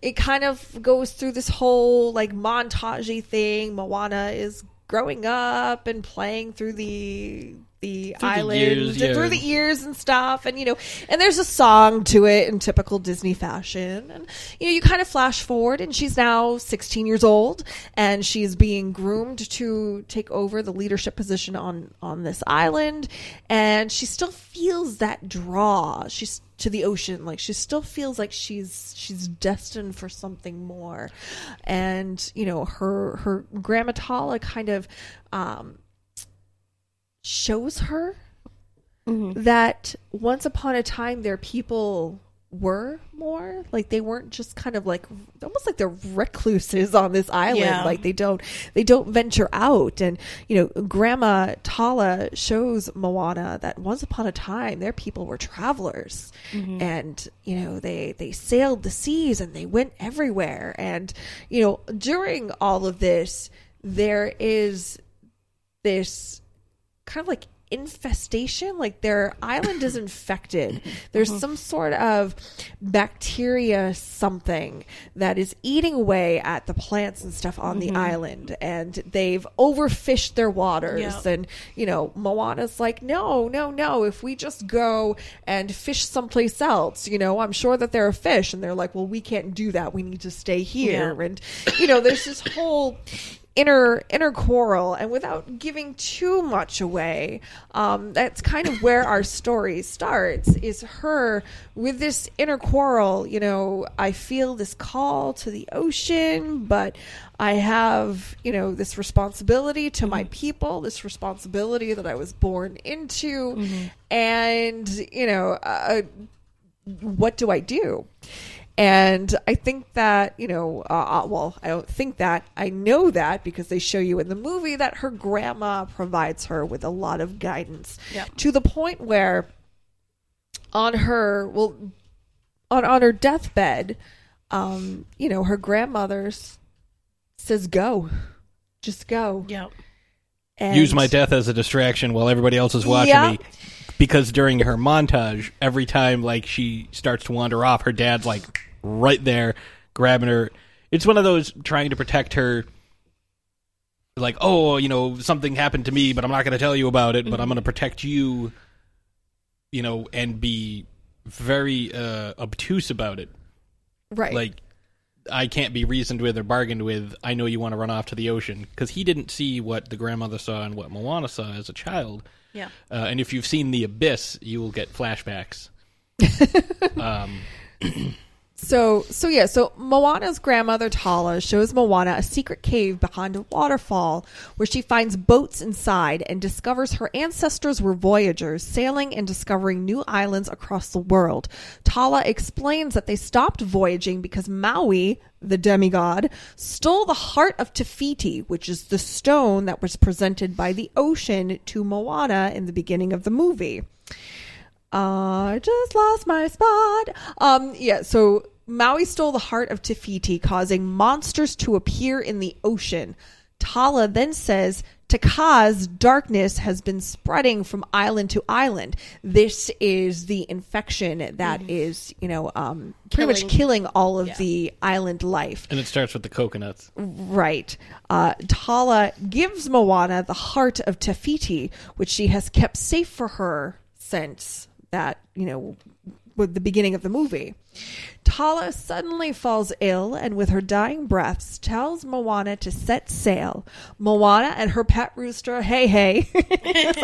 it kind of goes through this whole like montagey thing moana is growing up and playing through the the Through the island and yeah. through the ears and stuff and you know and there's a song to it in typical disney fashion and you know you kind of flash forward and she's now 16 years old and she's being groomed to take over the leadership position on on this island and she still feels that draw she's to the ocean like she still feels like she's she's destined for something more and you know her her grammatala kind of um shows her that once upon a time their people were more like they weren't just kind of like almost like they're recluses on this island. Yeah. like they don't they don't venture out. And you know grandma tala shows moana that once upon a time their people were travelers. Mhm. and you know they they sailed the seas and they went everywhere. And you know during all of this there is this kind of like infestation like their island is infected there's some sort of bacteria something that is eating away at the plants and stuff on the Mhm. island and they've overfished their waters Yep. and you know moana's like no no no if we just go and fish someplace else you know i'm sure that there are fish and they're like well we can't do that we need to stay here Yeah. and you know there's this whole inner inner quarrel and without giving too much away um, that's kind of where our story starts is her with this inner quarrel. You know i feel this call to the ocean but i have you know this responsibility to my people this responsibility that i was born into. And you know uh, what do i do and I think that, you know, uh, uh, well, I don't think that. I know that because they show you in the movie that her grandma provides her with a lot of guidance Yep. to the point where on her, well, on, on her deathbed, um, you know, her grandmother says, go, just go. Yep. And Use my death as a distraction while everybody else is watching Yeah. me. Because during her montage, every time like she starts to wander off, her dad's like right there grabbing her. It's one of those trying to protect her. Like, oh, you know, something happened to me, but I'm not going to tell you about it. But I'm going to protect you. You know, and be very uh, obtuse about it. Right. Like, I can't be reasoned with or bargained with. I know you want to run off to the ocean because he didn't see what the grandmother saw and what Moana saw as a child. Yeah. Uh, and if you've seen The Abyss, you will get flashbacks. um, So, so yeah, so Moana's grandmother Tala shows Moana a secret cave behind a waterfall where she finds boats inside and discovers her ancestors were voyagers sailing and discovering new islands across the world. Tala explains that they stopped voyaging because Maui, the demigod, stole the heart of Te Fiti, which is the stone that was presented by the ocean to Moana in the beginning of the movie. I just lost my spot. Um, yeah, so Maui stole the heart of Te Fiti, causing monsters to appear in the ocean. Tala then says Te Kā's darkness has been spreading from island to island. This is the infection that is, you know, um, pretty much Killing- killing all of Yeah. the island life. And it starts with the coconuts. Right. Uh, Tala gives Moana the heart of Te Fiti, which she has kept safe for her since that, you know, with the beginning of the movie. Tala suddenly falls ill and with her dying breaths tells Moana to set sail. Moana and her pet rooster, Heihei,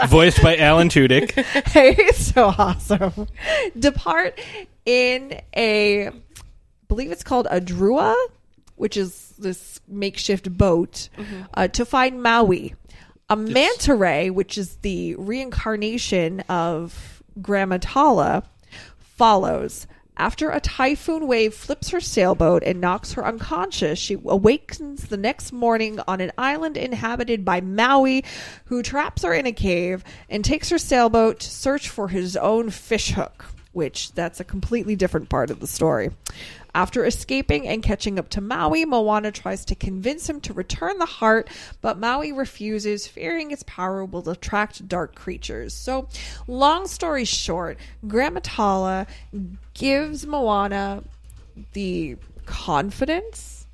Voiced by Alan Tudyk. Hey, it's so awesome. Depart in a, I believe it's called a drua, which is this makeshift boat, uh, to find Maui. A manta ray, which is the reincarnation of Grandma Tala, follows. After a typhoon wave flips her sailboat and knocks her unconscious, she awakens the next morning on an island inhabited by Maui, who traps her in a cave and takes her sailboat to search for his own fishhook, which that's a completely different part of the story. After escaping and catching up to Maui, Moana tries to convince him to return the heart, but Maui refuses, fearing its power will attract dark creatures. So, long story short, Gramatala gives Moana the confidence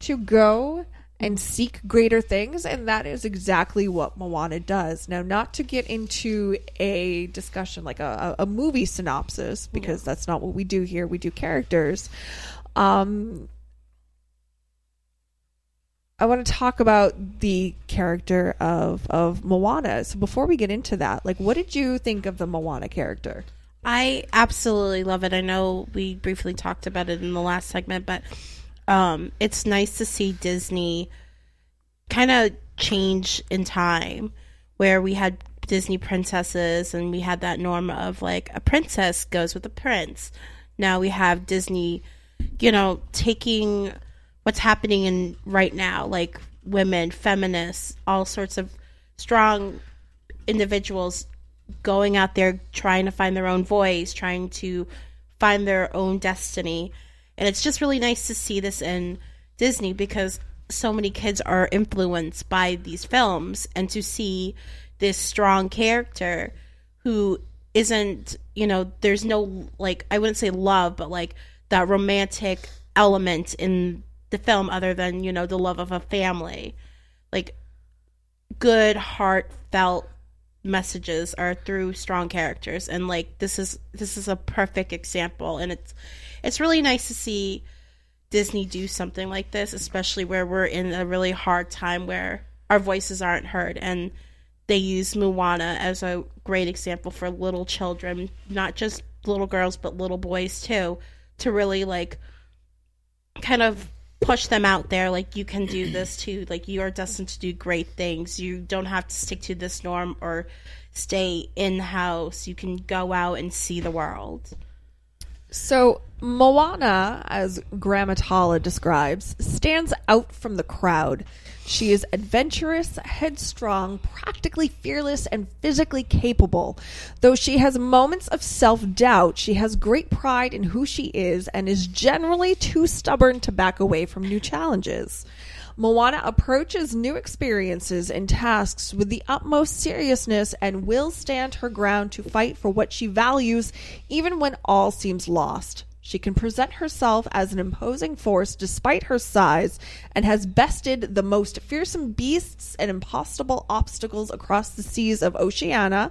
to go and seek greater things, and that is exactly what Moana does. Now, not to get into a discussion like a, a, movie synopsis, because that's not what we do here. We do characters. Um, I want to talk about the character of of Moana. So before we get into that, like, what did you think of the Moana character? I absolutely love it. I know we briefly talked about it in the last segment, but um, it's nice to see Disney kind of change in time where we had Disney princesses and we had that norm of like a princess goes with a prince. Now we have Disney, you know, taking what's happening in right now, like women, feminists, all sorts of strong individuals going out there trying to find their own voice, trying to find their own destiny. And it's just really nice to see this in Disney because so many kids are influenced by these films and to see this strong character who isn't, you know, there's no like I wouldn't say love, but like that romantic element in the film other than, you know, the love of a family. Like good heartfelt messages are through strong characters and like this is this is a perfect example and it's it's really nice to see Disney do something like this especially where we're in a really hard time where our voices aren't heard. And they use Moana as a great example for little children not just little girls but little boys too to really like kind of push them out there like you can do this too. Like you are destined to do great things. You don't have to stick to this norm or stay in the house you can go out and see the world So Moana, as Grandma Tala describes, stands out from the crowd. She is adventurous, headstrong, practically fearless, and physically capable. Though she has moments of self doubt, she has great pride in who she is and is generally too stubborn to back away from new challenges. Moana approaches new experiences and tasks with the utmost seriousness and will stand her ground to fight for what she values, even when all seems lost. She can present herself as an imposing force despite her size and has bested the most fearsome beasts and impossible obstacles across the seas of Oceania.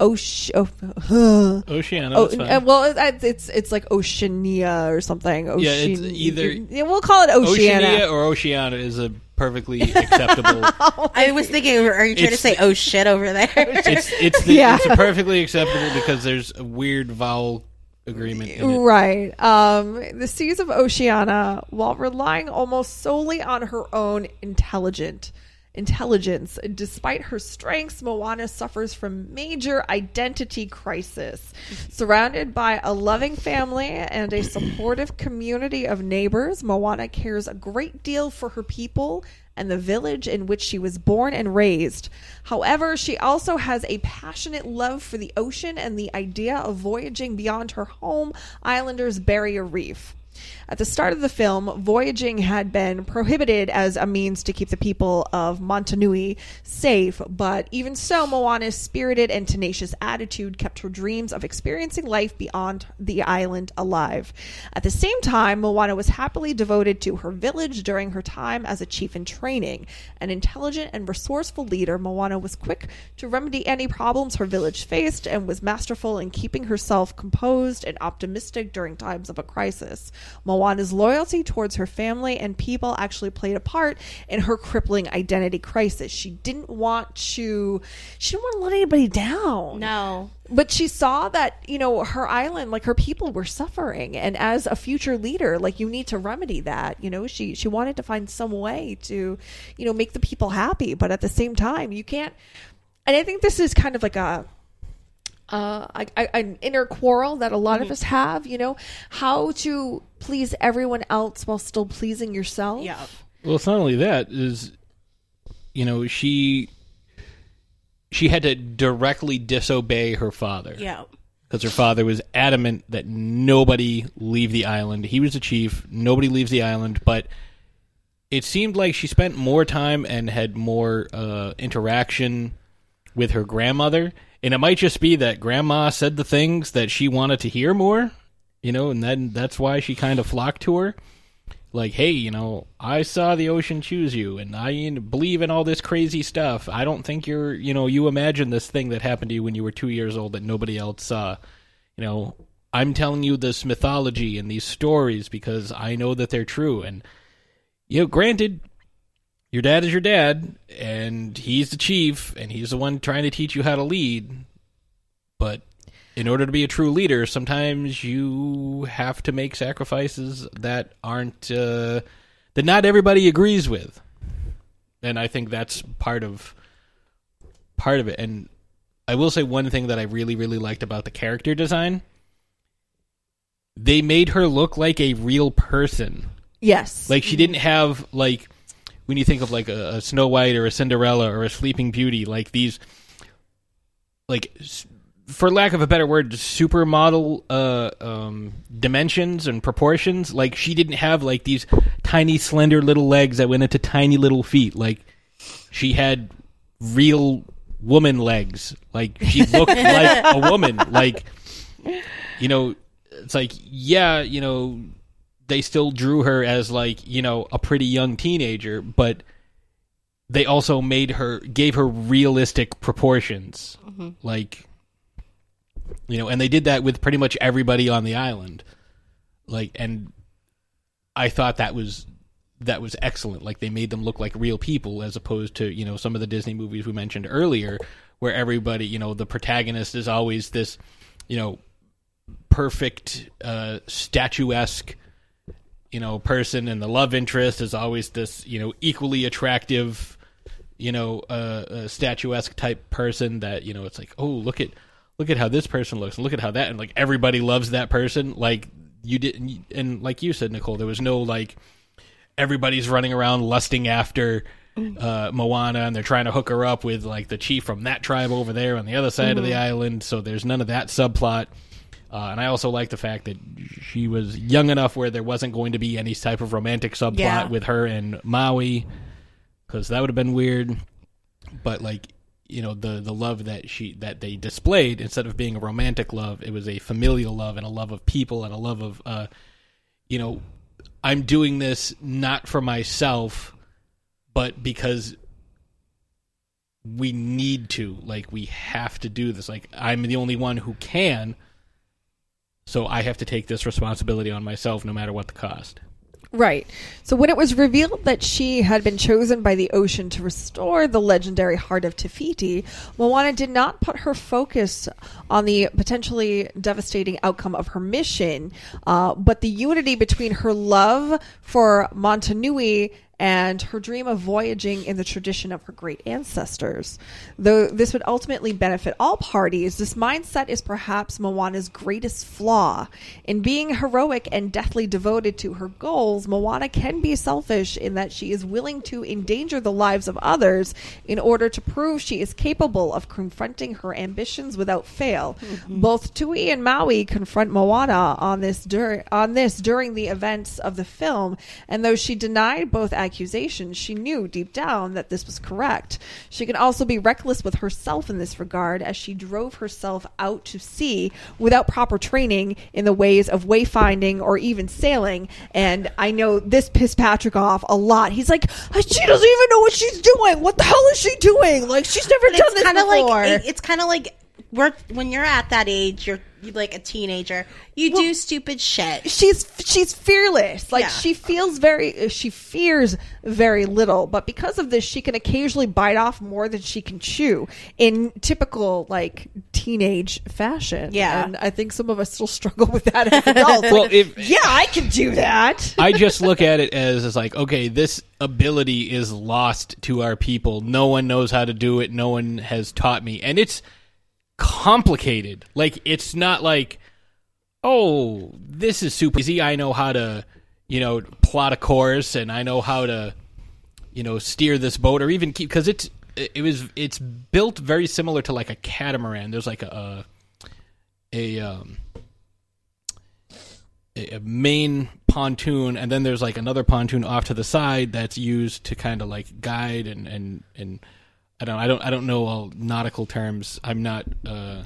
Oce- oh, Oceania, Oh, that's uh, well, it- it's it's like Oceania or something. Ocean- Yeah, it's either- Yeah, we'll call it Oceania. Oceania or Oceania is a perfectly acceptable. I was thinking are you trying to say oh shit over there it's it's the, Yeah. it's a perfectly acceptable because there's a weird vowel agreement in it. Right. Um, the seas of Oceania, while relying almost solely on her own intelligent intelligence, despite her strengths, Moana suffers from major identity crisis. Surrounded by a loving family and a supportive community of neighbors, Moana cares a great deal for her people and the village in which she was born and raised. However, she also has a passionate love for the ocean and the idea of voyaging beyond her home islander's barrier reef. At the start of the film, voyaging had been prohibited as a means to keep the people of Motunui safe, but even so, Moana's spirited and tenacious attitude kept her dreams of experiencing life beyond the island alive. At the same time, Moana was happily devoted to her village during her time as a chief in training. An intelligent and resourceful leader, Moana was quick to remedy any problems her village faced and was masterful in keeping herself composed and optimistic during times of a crisis. Moana's loyalty towards her family and people actually played a part in her crippling identity crisis. She didn't want to she didn't want to let anybody down. No. But she saw that, you know, her island, like her people were suffering and as a future leader, like you need to remedy that. You know, she she wanted to find some way to, you know, make the people happy, but at the same time, you can't and I think this is kind of like a uh, I, I, an inner quarrel that a lot of us have, you know, how to please everyone else while still pleasing yourself. Yeah. Well, it's not only that is, you know, she she had to directly disobey her father. Yeah. Because her father was adamant that nobody leave the island. He was the chief. Nobody leaves the island. But it seemed like she spent more time and had more uh, interaction with her grandmother. And it might just be that grandma said the things that she wanted to hear more, you know, and then that's why she kind of flocked to her. Like, hey, you know, I saw the ocean choose you, and I believe in all this crazy stuff. I don't think you're, you know, you imagine this thing that happened to you when you were two years old that nobody else saw. You know, I'm telling you this mythology and these stories because I know that they're true. And, you know, granted, your dad is your dad, and he's the chief, and he's the one trying to teach you how to lead. But in order to be a true leader, sometimes you have to make sacrifices that aren't uh, that not everybody agrees with, and I think that's part of part of it. And I will say one thing that I really really liked about the character design: they made her look like a real person. Yes. Like she didn't have like when you think of like a, a Snow White or a Cinderella or a Sleeping Beauty, like these, like for lack of a better word, supermodel uh, um, dimensions and proportions. Like she didn't have like these tiny, slender little legs that went into tiny little feet. Like she had real woman legs. Like she looked like a woman. Like you know, it's like yeah, you know, they still drew her as like you know a pretty young teenager, but they also made her gave her realistic proportions, Mhm. like you know, and they did that with pretty much everybody on the island, like and I thought that was that was excellent. Like they made them look like real people as opposed to you know some of the Disney movies we mentioned earlier, where everybody you know the protagonist is always this you know perfect uh, statuesque you know person and the love interest is always this you know equally attractive you know uh, uh statuesque type person that you know it's like oh look at look at how this person looks and look at how that and like everybody loves that person like you didn't and like you said nicole there was no like everybody's running around lusting after uh, Moana, and they're trying to hook her up with like the chief from that tribe over there on the other side of the Mhm. island. So there's none of that subplot. Uh, and I also like the fact that she was young enough where there wasn't going to be any type of romantic subplot Yeah. with her and Maui, because that would have been weird. But like you know the the love that she that they displayed instead of being a romantic love, it was a familial love and a love of people and a love of uh, you know I'm doing this not for myself, but because we need to. Like we have to do this. Like I'm the only one who can. So I have to take this responsibility on myself no matter what the cost. Right. So when it was revealed that she had been chosen by the ocean to restore the legendary heart of Te Fiti, Moana did not put her focus on the potentially devastating outcome of her mission, uh, but the unity between her love for Motunui and her dream of voyaging in the tradition of her great ancestors. Though this would ultimately benefit all parties, this mindset is perhaps Moana's greatest flaw. In being heroic and deathly devoted to her goals, Moana can be selfish in that she is willing to endanger the lives of others in order to prove she is capable of confronting her ambitions without fail. Mm-hmm. Both Tui and Maui confront Moana on this dur- on this during the events of the film, and though she denied both accusations, she knew deep down that this was correct. She could also be reckless with herself in this regard as she drove herself out to sea without proper training in the ways of wayfinding or even sailing. And I know this pissed Patrick off a lot. He's like, uh, she doesn't even know what she's doing. What the hell is she doing? Like she's never But done it's this kind of before. like it's kind of like we're when you're at that age, you're like a teenager. You do stupid shit. she's she's fearless. Like Yeah. she feels very uh, she fears very little, but because of this she can occasionally bite off more than she can chew in typical like teenage fashion. Yeah. And I think some of us still struggle with that as adults. Well, Like, if- yeah, I can do that. I just look at it as as like, okay, this ability is lost to our people. No one knows how to do it. No one has taught me, and it's complicated. Like it's not like, oh, this is super easy. I know how to, you know, plot a course, and I know how to, you know, steer this boat, or even keep because it's it was it's built very similar to like a catamaran. There's like a a, a um a main pontoon and then there's like another pontoon off to the side that's used to kind of like guide and and and I don't I don't I don't know all nautical terms. I'm not uh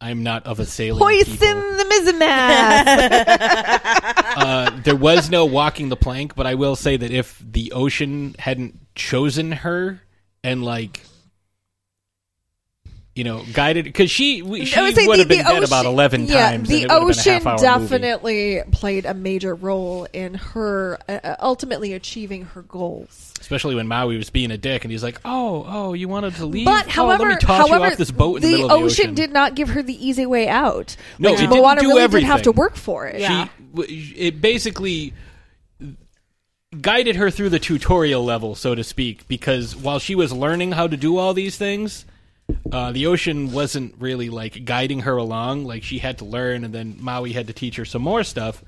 I'm not of a sailing Hoist in the mizzenmast. Uh, there was no walking the plank, but I will say that if the ocean hadn't chosen her and like you know guided because she we- she would would the- have been dead about ocean- eleven yeah, times. The and it would have been a ocean half-hour movie. definitely played a major role in her uh, ultimately achieving her goals. Especially when Maui was being a dick, and he's like, "Oh, oh, you wanted to leave? But oh, however, let me toss however, you off this boat in the, the middle of the ocean, ocean." did not give her the easy way out. No, Like, it didn't Moana do really did have to work for it. Yeah. She, it basically guided her through the tutorial level, so to speak, because while she was learning how to do all these things, uh, the ocean wasn't really like guiding her along. Like she had to learn, and then Maui had to teach her some more stuff.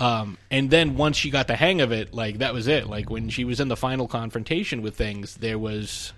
Um, and then once she got the hang of it, like that was it. Like when she was in the final confrontation with things, there was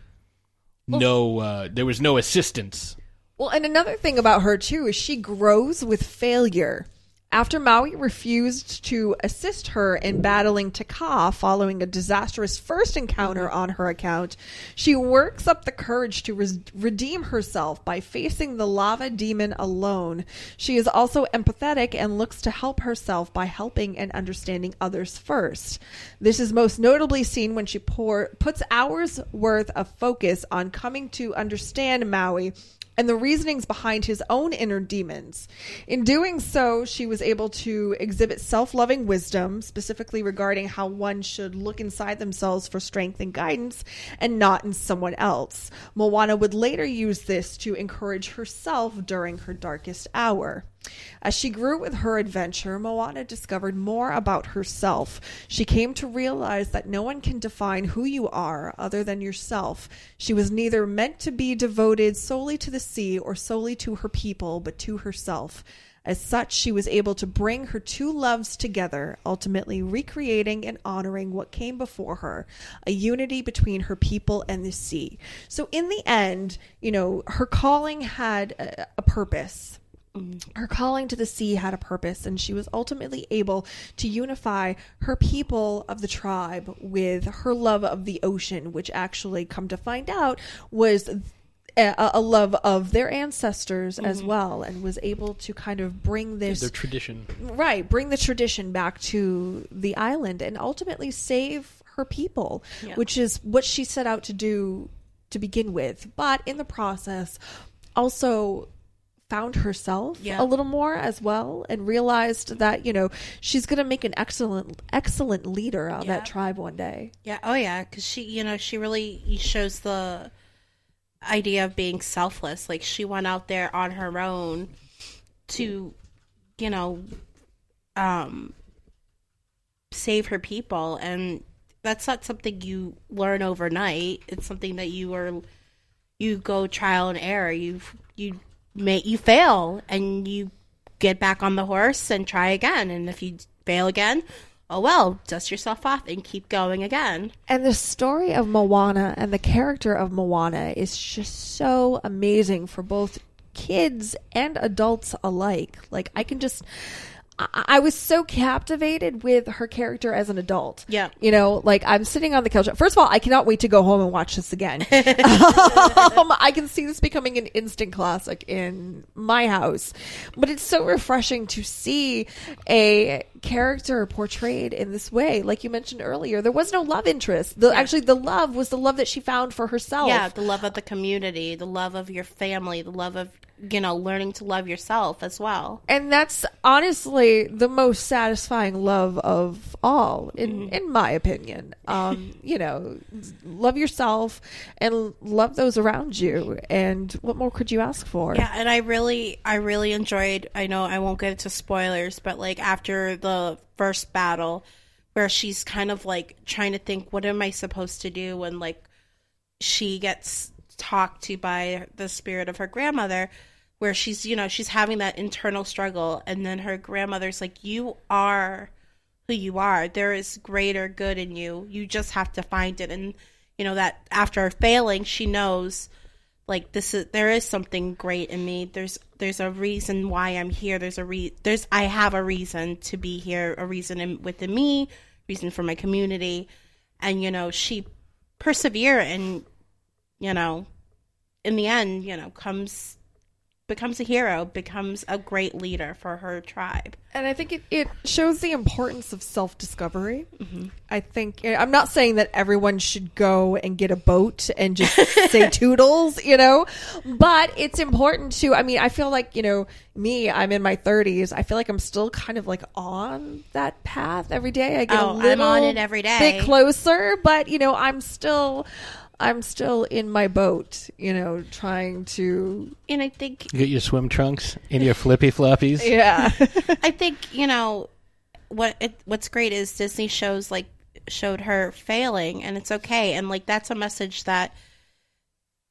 no uh, there was no assistance. Well, and another thing about her too is she grows with failure. After Maui refused to assist her in battling Te Kā following a disastrous first encounter on her account, she works up the courage to res- redeem herself by facing the lava demon alone. She is also empathetic and looks to help herself by helping and understanding others first. This is most notably seen when she pour, puts hours worth of focus on coming to understand Maui and the reasonings behind his own inner demons. In doing so, she was able to exhibit self loving wisdom, specifically regarding how one should look inside themselves for strength and guidance and not in someone else. Moana would later use this to encourage herself during her darkest hour. As she grew with her adventure, Moana discovered more about herself. She came to realize that no one can define who you are other than yourself. She was neither meant to be devoted solely to the sea or solely to her people, but to herself. As such, she was able to bring her two loves together, ultimately recreating and honoring what came before her a unity between her people and the sea. So, in the end, you know, her calling had a, a purpose her calling to the sea had a purpose, and she was ultimately able to unify her people of the tribe with her love of the ocean, which actually, come to find out, was a, a love of their ancestors as Mhm. well, and was able to kind of bring this Their tradition. right, bring the tradition back to the island, and ultimately save her people, Yeah. which is what she set out to do to begin with. But in the process, also found herself Yeah. a little more as well and realized that you know she's going to make an excellent excellent leader of Yeah. that tribe one day Yeah. Oh, yeah. Because she, you know, she really shows the idea of being selfless. Like she went out there on her own to, you know, um, save her people, and that's not something you learn overnight. It's something that you are you go trial and error. You you may you fail and you get back on the horse and try again. And if you fail again, oh well, dust yourself off and keep going again. And the story of Moana and the character of Moana is just so amazing for both kids and adults alike. Like I can just I I was so captivated with her character as an adult. Yeah. You know, like I'm sitting on the couch. First of all, I cannot wait to go home and watch this again. um, I can see this becoming an instant classic in my house. But it's so refreshing to see a character portrayed in this way. Like you mentioned earlier, there was no love interest. The, Actually, the love was the love that she found for herself. Yeah, the love of the community, the love of your family, the love of you know learning to love yourself as well. and that's honestly the most satisfying love of all in in my opinion um you know love yourself and love those around you and what more could you ask for Yeah, and I really, I really enjoyed. I know I won't get into spoilers, but like after the first battle, where she's kind of like trying to think, what am I supposed to do? when like she gets talked to by the spirit of her grandmother, where she's, you know, she's having that internal struggle, and then her grandmother's like, "You are who you are. There is greater good in you. You just have to find it." And you know that after failing, she knows like this is there is something great in me. There's there's a reason why i'm here. There's a re there's i have a reason to be here a reason in, within me reason for my community. And you know she persevere and you know in the end you know comes becomes a hero becomes a great leader for her tribe. And i think it, it shows the importance of self-discovery. Mm-hmm. I think eh, i'm not saying that everyone should go and get a boat and just say toodles you know but it's important to i mean i feel like you know me i'm in my 30s i feel like i'm still kind of like on that path every day. I get Oh, a I'm little on it every day. bit closer but you know i'm still i'm still in my boat you know trying to and i think You get your swim trunks and your flippy floppies. yeah I think you know what it, what's great is Disney shows like showed her failing and it's okay and like that's a message that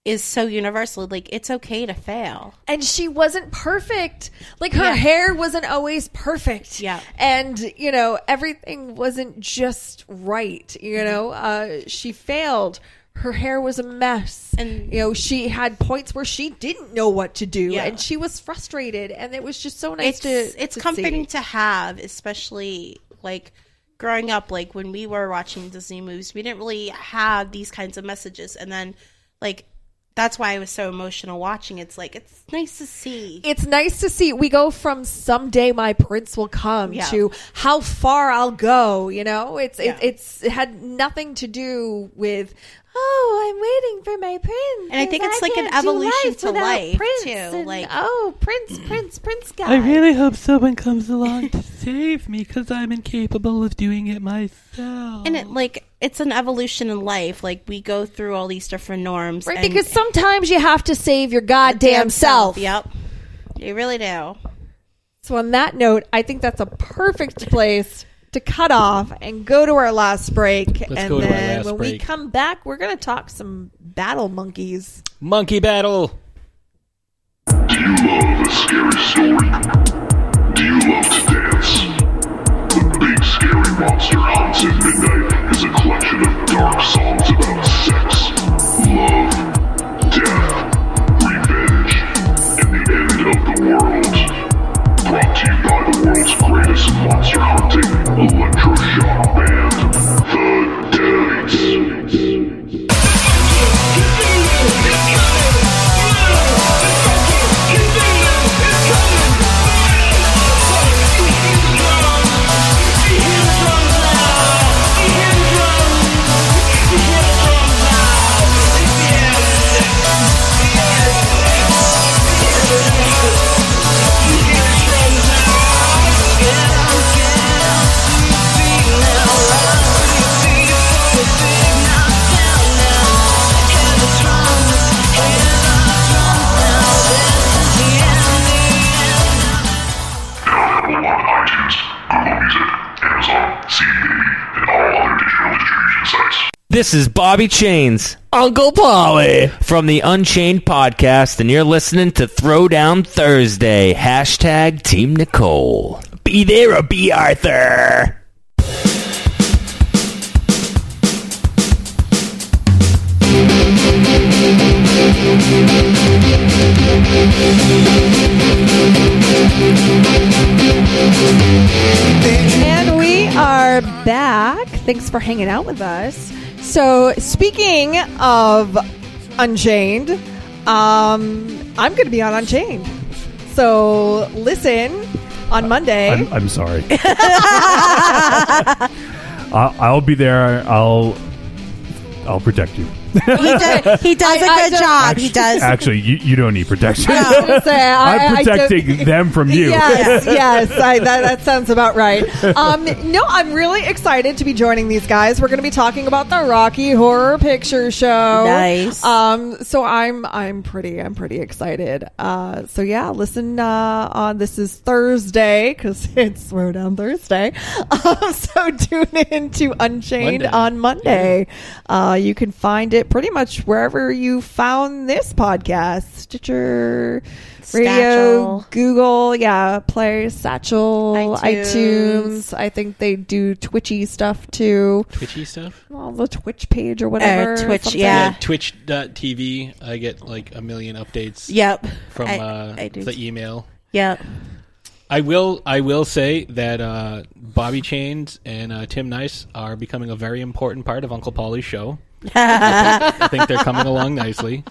is so universal like it's okay to fail and she wasn't perfect. Like her Yeah. hair wasn't always perfect. Yeah. And, you know, everything wasn't just right. You know, uh, she failed. Her hair was a mess. And- you know, she had points where she didn't know what to do Yeah. and she was frustrated. And it was just so nice it's to. it's to comforting see. to have especially like growing up like when we were watching Disney movies we didn't really have these kinds of messages and then like that's why I was so emotional watching it's like it's nice to see It's nice to see. We go from someday my prince will come Yeah. to how far I'll go. You know, it's Yeah. it, it's it had nothing to do with. Oh, I'm waiting for my prince. And I think it's like an evolution life to life, Prince. too, And, like- oh, prince, prince, prince guy. I really hope someone comes along to save me because I'm incapable of doing it myself. and it like it's an evolution in life like we go through all these different norms right? and- Because sometimes you have to save your goddamn self. Yep. You really do. So on that note, I think that's a perfect place to cut off and go to our last break. and go to our then last when we come back, we're going to talk some battle monkeys. Monkey battle. Do you love a scary story? Do you love to dance? The Big Scary Monster Hunts at Midnight is a collection of dark songs about sex, love, death, revenge, and the end of the world. Brought to you by the world's greatest monster hunting electroshock band, The Deadites. This is Bobby Chains Uncle Polly. from the Unchained podcast, and you're listening to Throwdown Thursday. Hashtag Team Nicole. Be there or be Arthur. And we are back. Thanks for hanging out with us. So, speaking of Unchained, um, I'm going to be on Unchained. So, listen on Monday. I'm, I'm sorry. I'll, I'll be there. I'll I'll protect you. He does, he does a I- I good don't- job. He does. Actually, you, you don't need protection. I was gonna say, I- I- I'm I protecting don't- them from you. Yes, yes, I, that, that sounds about right. Um, no, I'm really excited to be joining these guys. We're going to be talking about the Rocky Horror Picture Show. Nice. Um, so I'm I'm pretty I'm pretty excited. Uh, so yeah, listen uh, on this is Thursday because it's Throwdown Thursday. Um, so tune in to Unchained Monday. on Monday. Uh, you can find it pretty much wherever you found this podcast, Stitcher. Radio, Google, yeah, Play, Satchel, iTunes. iTunes. I think they do Twitchy stuff too. Twitchy stuff. Well, the Twitch page or whatever. Uh, Twitch, something. yeah. Twitch.tv. I get like a million updates Yep. from I, uh, I the email. Yep. I will. I will say that uh, Bobby Chains and uh, Tim Nice are becoming a very important part of Uncle Pauly's show. I, think, they're coming along nicely.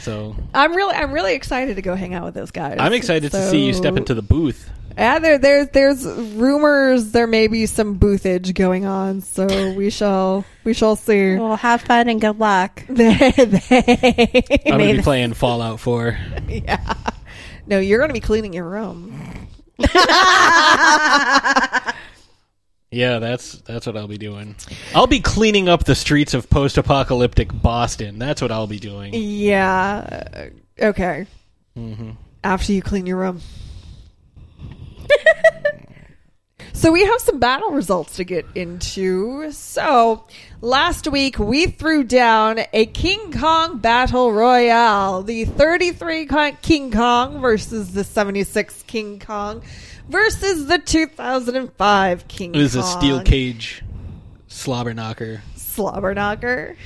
So I'm really, I'm really excited to go hang out with those guys. I'm excited to see you step into the booth. Yeah, there, there's, there's rumors there may be some boothage going on, so we shall, we shall see. Well, have fun and good luck. They- they- I'm going to be playing Fallout 4. yeah. No, you're going to be cleaning your room. Yeah, that's that's what I'll be doing. I'll be cleaning up the streets of post-apocalyptic Boston. That's what I'll be doing. Yeah. Okay. hmm After you clean your room. so we have some battle results to get into. So last week we threw down a King Kong battle royale. The 33 King Kong versus the 76 King Kong versus the 2005 King It was Kong. a steel cage slobber knocker. slobber knocker.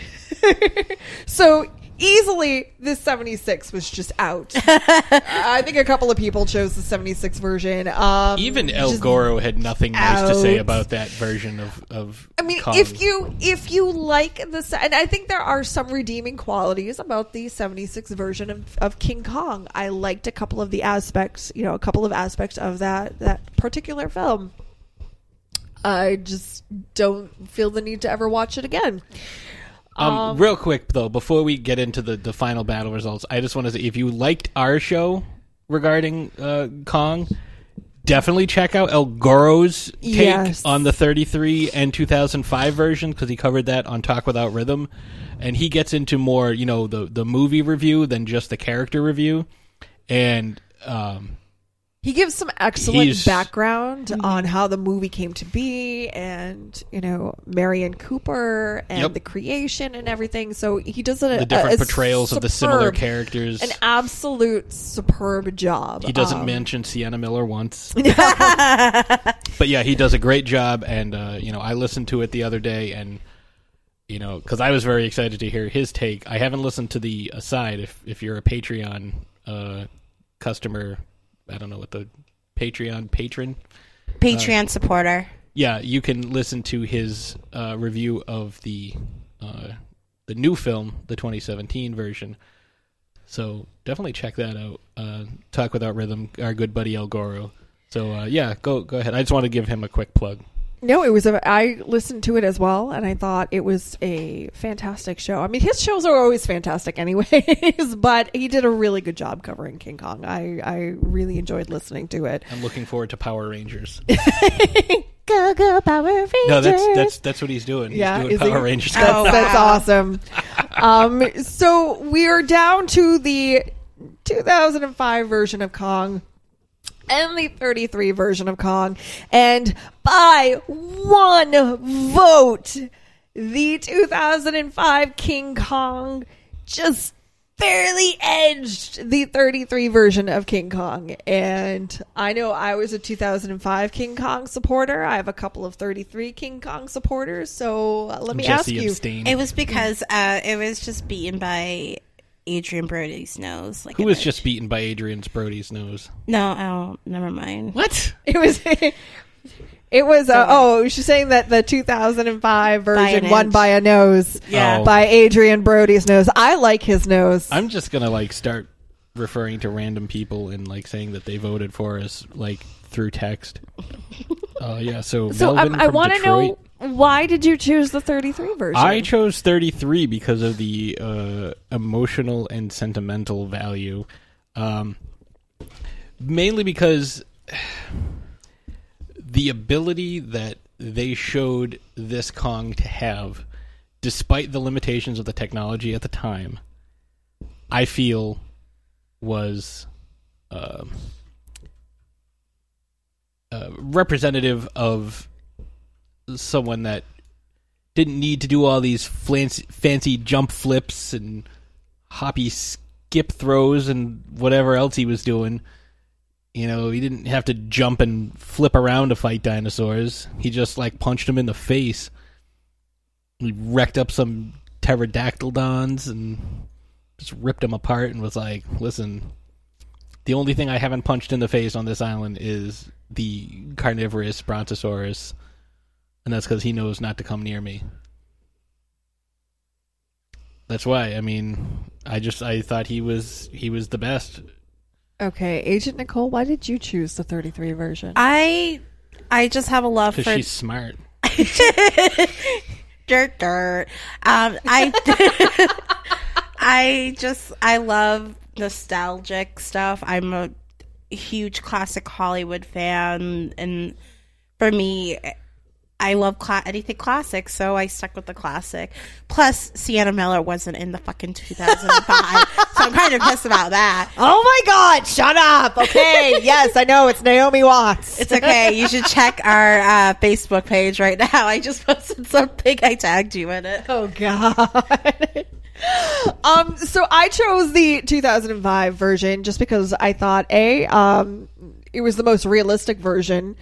so easily, this 76 was just out. I think a couple of people chose the 76 version. Um, Even El Goro had nothing nice to say about that version of of. I mean, Kong. if you if you like the and I think there are some redeeming qualities about the '76 version of, of King Kong. I liked a couple of the aspects, you know, a couple of aspects of that that particular film. I just don't feel the need to ever watch it again. Um, real quick though, before we get into the, the final battle results, I just want to say if you liked our show regarding uh, Kong, definitely check out El Goro's take Yes. on the 33 and 2005 version because he covered that on Talk Without Rhythm, and he gets into more you know the the movie review than just the character review, and um, He gives some excellent He's- background on how the movie came to be and, you know, Merian Cooper and Yep. the creation and everything. So he does a, the different a- a portrayals of the similar characters. An absolute superb job. He doesn't Um, mention Sienna Miller once. but yeah, he does a great job, and uh, you know, I listened to it the other day, and you know, because I was very excited to hear his take. I haven't listened to the aside. If if you're a Patreon uh, customer, I don't know what the Patreon patron. Patreon supporter. Yeah, you can listen to his uh, review of the uh, the new film, the 2017 version. So definitely check that out. Uh, Talk without rhythm, our good buddy El Goro. So uh, yeah, go go ahead. I just want to give him a quick plug. No, it was a. I listened to it as well, and I thought it was a fantastic show. I mean, his shows are always fantastic, anyways. but he did a really good job covering King Kong. I I really enjoyed listening to it. I'm looking forward to Power Rangers. Go go Power Rangers. No, that's that's that's what he's doing. He's yeah, doing is Power he? Rangers. That's, Oh, that's awesome. um, so we are down to the 2005 version of Kong and the 33 version of Kong, and by one vote, the 2005 King Kong just barely edged the 33 version of King Kong. And I know I was a 2005 King Kong supporter. I have a couple of 33 King Kong supporters. So uh, let me ask you. It was because uh, it was just beaten by Adrien Brody's nose. Like Who was just beaten by Adrien Brody's nose? No, I don't. never mind. What? It was. It was. Uh, oh, she's saying that the 2005 version an won inch. by a nose. Yeah. Oh. By Adrien Brody's nose. I like his nose. I'm just gonna like start referring to random people and like saying that they voted for us like through text. Uh, yeah. So, so Melvin um, I from want to Detroit. know why did you choose the 33 version? I chose 33 because of the uh, emotional and sentimental value. Um, mainly because the ability that they showed this Kong to have, despite the limitations of the technology at the time, I feel was um uh, representative of someone that didn't need to do all these fancy, fancy jump flips and hoppy skip throws and whatever else he was doing. You know, he didn't have to jump and flip around to fight dinosaurs. He just like punched him in the face. He wrecked up some pterodactyldons and just ripped them apart and was like, "Listen, the only thing I haven't punched in the face on this island is the carnivorous brontosaurus." And that's because he knows not to come near me. That's why. I mean, I just I thought he was he was the best. okay, Agent Nicole, why did you choose the 33 version? I I just have a love Because for she's smart. dirt dirt. Um, I I just I love nostalgic stuff. I'm a huge classic Hollywood fan, and for me, I love cla- anything classic, so I stuck with the classic. Plus, Sienna Miller wasn't in the fucking 2005, so I'm kind of pissed about that. oh my god, shut up. Okay, yes, I know it's Naomi Watts. It's okay. You should check our uh, Facebook page right now. I just posted something. I tagged you in it. Oh god. um so I chose the 2005 version just because I thought a um it was the most realistic version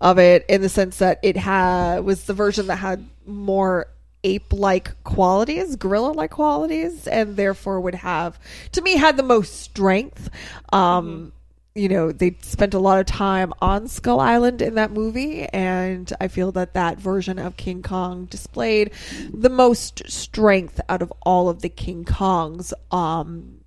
of it in the sense that it had was the version that had more ape-like qualities, gorilla-like qualities and therefore would have to me had the most strength. Um you know, they spent a lot of time on Skull Island in that movie, and I feel that that version of King Kong displayed the most strength out of all of the King Kongs um,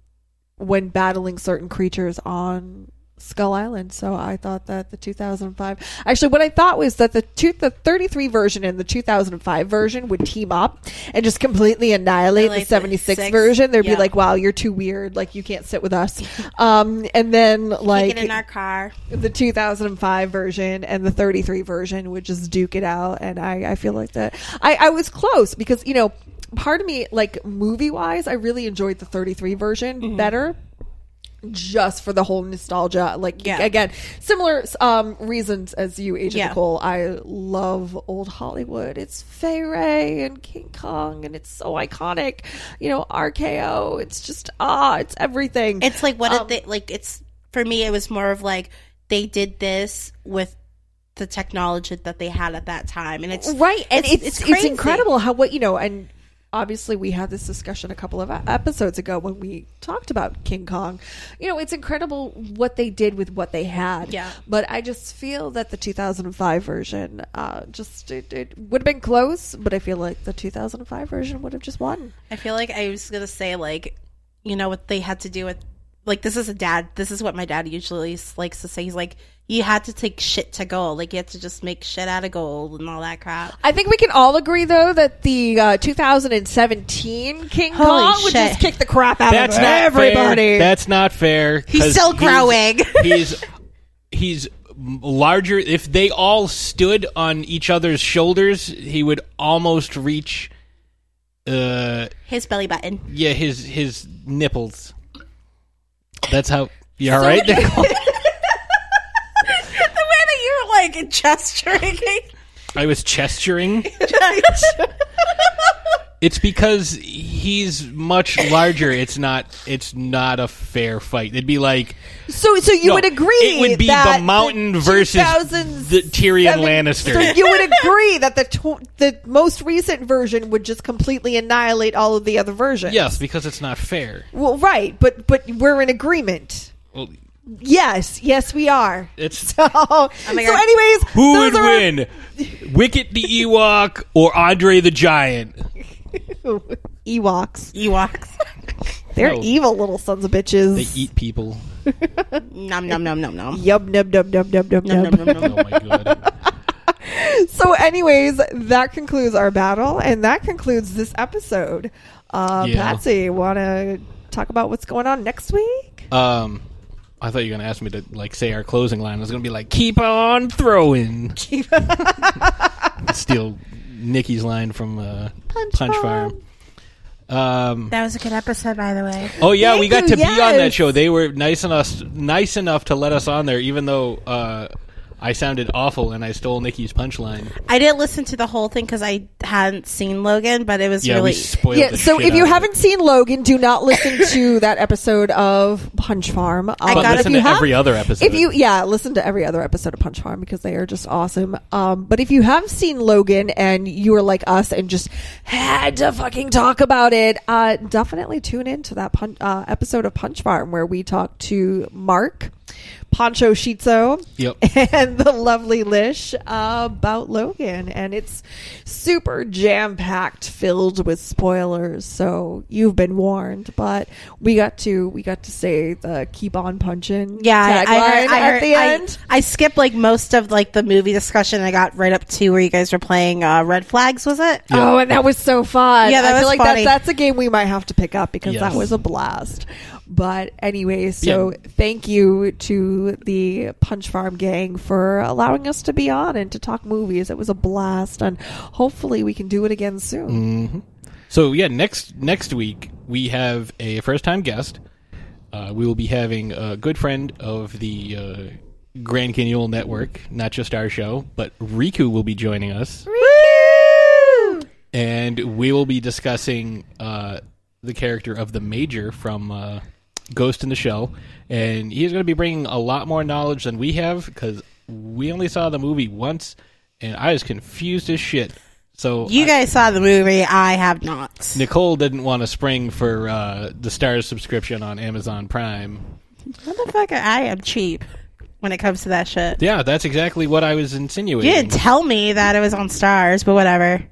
when battling certain creatures on Skull Island. So I thought that the 2005, actually, what I thought was that the two, the 33 version and the 2005 version would team up and just completely annihilate the the 76 six. version. They'd Yeah. be like, "Wow, you're too weird. Like you can't sit with us." um, and then like in our car. the 2005 version and the 33 version would just duke it out and i, I feel like that I, I was close because you know part of me like movie wise i really enjoyed the 33 version better just for the whole nostalgia like Yeah. again similar um reasons as you agent Yeah. nicole i love old hollywood it's fay wray and king kong and it's so iconic you know rko it's just ah it's everything It's like what Um, did they like? It's for me. It was more of like they did this with the technology that they had at that time, and it's right and it's it's, crazy. incredible how what you know and obviously we had this discussion a couple of episodes ago when we talked about king kong you know it's incredible what they did with what they had Yeah. but i just feel that the 2005 version uh just it, it would have been close but i feel like the 2005 version would have just won I feel like I was gonna say like, you know what they had to do with like this is a dad. This is what my dad usually likes to say. He's like, you had to take shit to gold. Like you had to just make shit out of gold and all that crap. I think we can all agree, though, that the uh, 2017 King Holy Kong would shit. just kick the crap out That's of not everybody. Fair. That's not fair. He's still growing. He's he's larger. If they all stood on each other's shoulders, he would almost reach. Uh, His belly button. yeah, his his nipples. That's how. You all So- right? Nicole? the way that you were like gesturing. I was gesturing. It's because he's much larger. It's not. It's not a fair fight. It'd be like So, so you No, would agree it would be that the Mountain the versus 2000s the Tyrion seven- Lannister. So you would agree that the tw- the most recent version would just completely annihilate all of the other versions. yes, because it's not fair. Well, right, but but we're in agreement. Well, Yes, yes, we are. it's So, Oh my so anyways, who those would are our- win, Wicket the Ewok or Andre the Giant? Ewoks. Ewoks. They're No. evil little sons of bitches. They eat people. Nom nom nom nom nom. Yub nub nub nub nub nub Nom, nub. nom, nom, nom. Oh my god. So, anyways, that concludes our battle, and that concludes this episode. Uh, Yeah. Patsy, want to talk about what's going on next week? Um, I thought you were gonna ask me to like say our closing line. I was gonna be like, "Keep on throwing." Steal Nikki's line from uh, Punch Punch, Farm. Farm. Um, That was a good episode, by the way. oh yeah, we got you, to be on that show. They were nice enough, nice enough to let us on there, even though uh, I sounded awful and I stole Nikki's punchline. I didn't listen to the whole thing because I hadn't seen Logan, but it was Yeah, really. we spoiled. Yeah, the so shit if you out of haven't it. seen Logan, do not listen to that episode of Punch Farm. Um, I but got- listen if you to have- every other episode. If you yeah, listen to every other episode of Punch Farm because they are just awesome. Um, but if you have seen Logan and you are like us and just had to fucking talk about it, uh, definitely tune in to that pun- uh, episode of Punch Farm where we talk to Mark. Poncho Shizo Yep. and the lovely Lish uh, about Logan, and it's super jam packed, filled with spoilers. So you've been warned, but we got to we got to say the "keep on punching" Yeah, I, tagline I heard. I at the I, end. I skipped like most of like the movie discussion. I got right up to where you guys were playing uh, Red Flags. Was it? Oh, and that was so fun. Yeah, that I feel was like funny. That, that's a game we might have to pick up because that was a blast. But anyway, so Yeah. thank you to the Punch Farm gang for allowing us to be on and to talk movies. It was a blast, and hopefully we can do it again soon. hmm So yeah, next next week we have a first time guest. Uh, we will be having a good friend of the uh, Grand Canyon Network, not just our show, but Riku will be joining us, and we will be discussing uh, the character of the Major from uh, Ghost in the Shell, and he's going to be bringing a lot more knowledge than we have because we only saw the movie once, and I was confused as shit. So You I- guys saw the movie. I have not. Nicole didn't want to spring for uh, the Starz subscription on Amazon Prime. Motherfucker, I am cheap when it comes to that shit. Yeah, that's exactly what I was insinuating. You didn't tell me that it was on Starz, but whatever.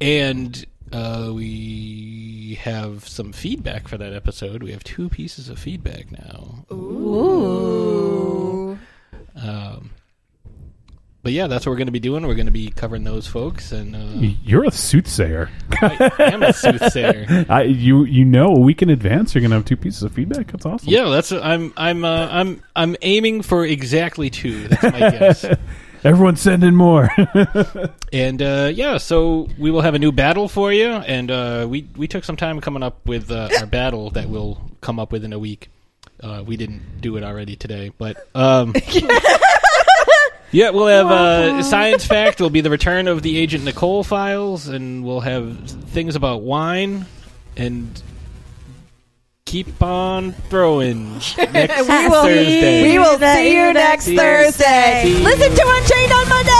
and uh, we have some feedback for that episode. We have two pieces of feedback now. Ooh. Um, but yeah, that's what we're going to be doing. We're going to be covering those folks, and uh, You're a soothsayer. I am a soothsayer. I, you you know a week in advance you're gonna have two pieces of feedback. That's awesome. Yeah, that's I'm I'm uh, I'm I'm aiming for exactly two. That's my guess. Everyone send in more. And uh, yeah, so we will have a new battle for you, and uh, we we took some time coming up with uh, our battle that we'll come up with in a week. Uh, we didn't do it already today, but um, yeah, we'll have uh, science fact. Will be the return of the Agent Nicole files, and we'll have things about wine and keep on throwing next we will, Thursday. We will see you next See you. Thursday. Listen to Unchained on Monday.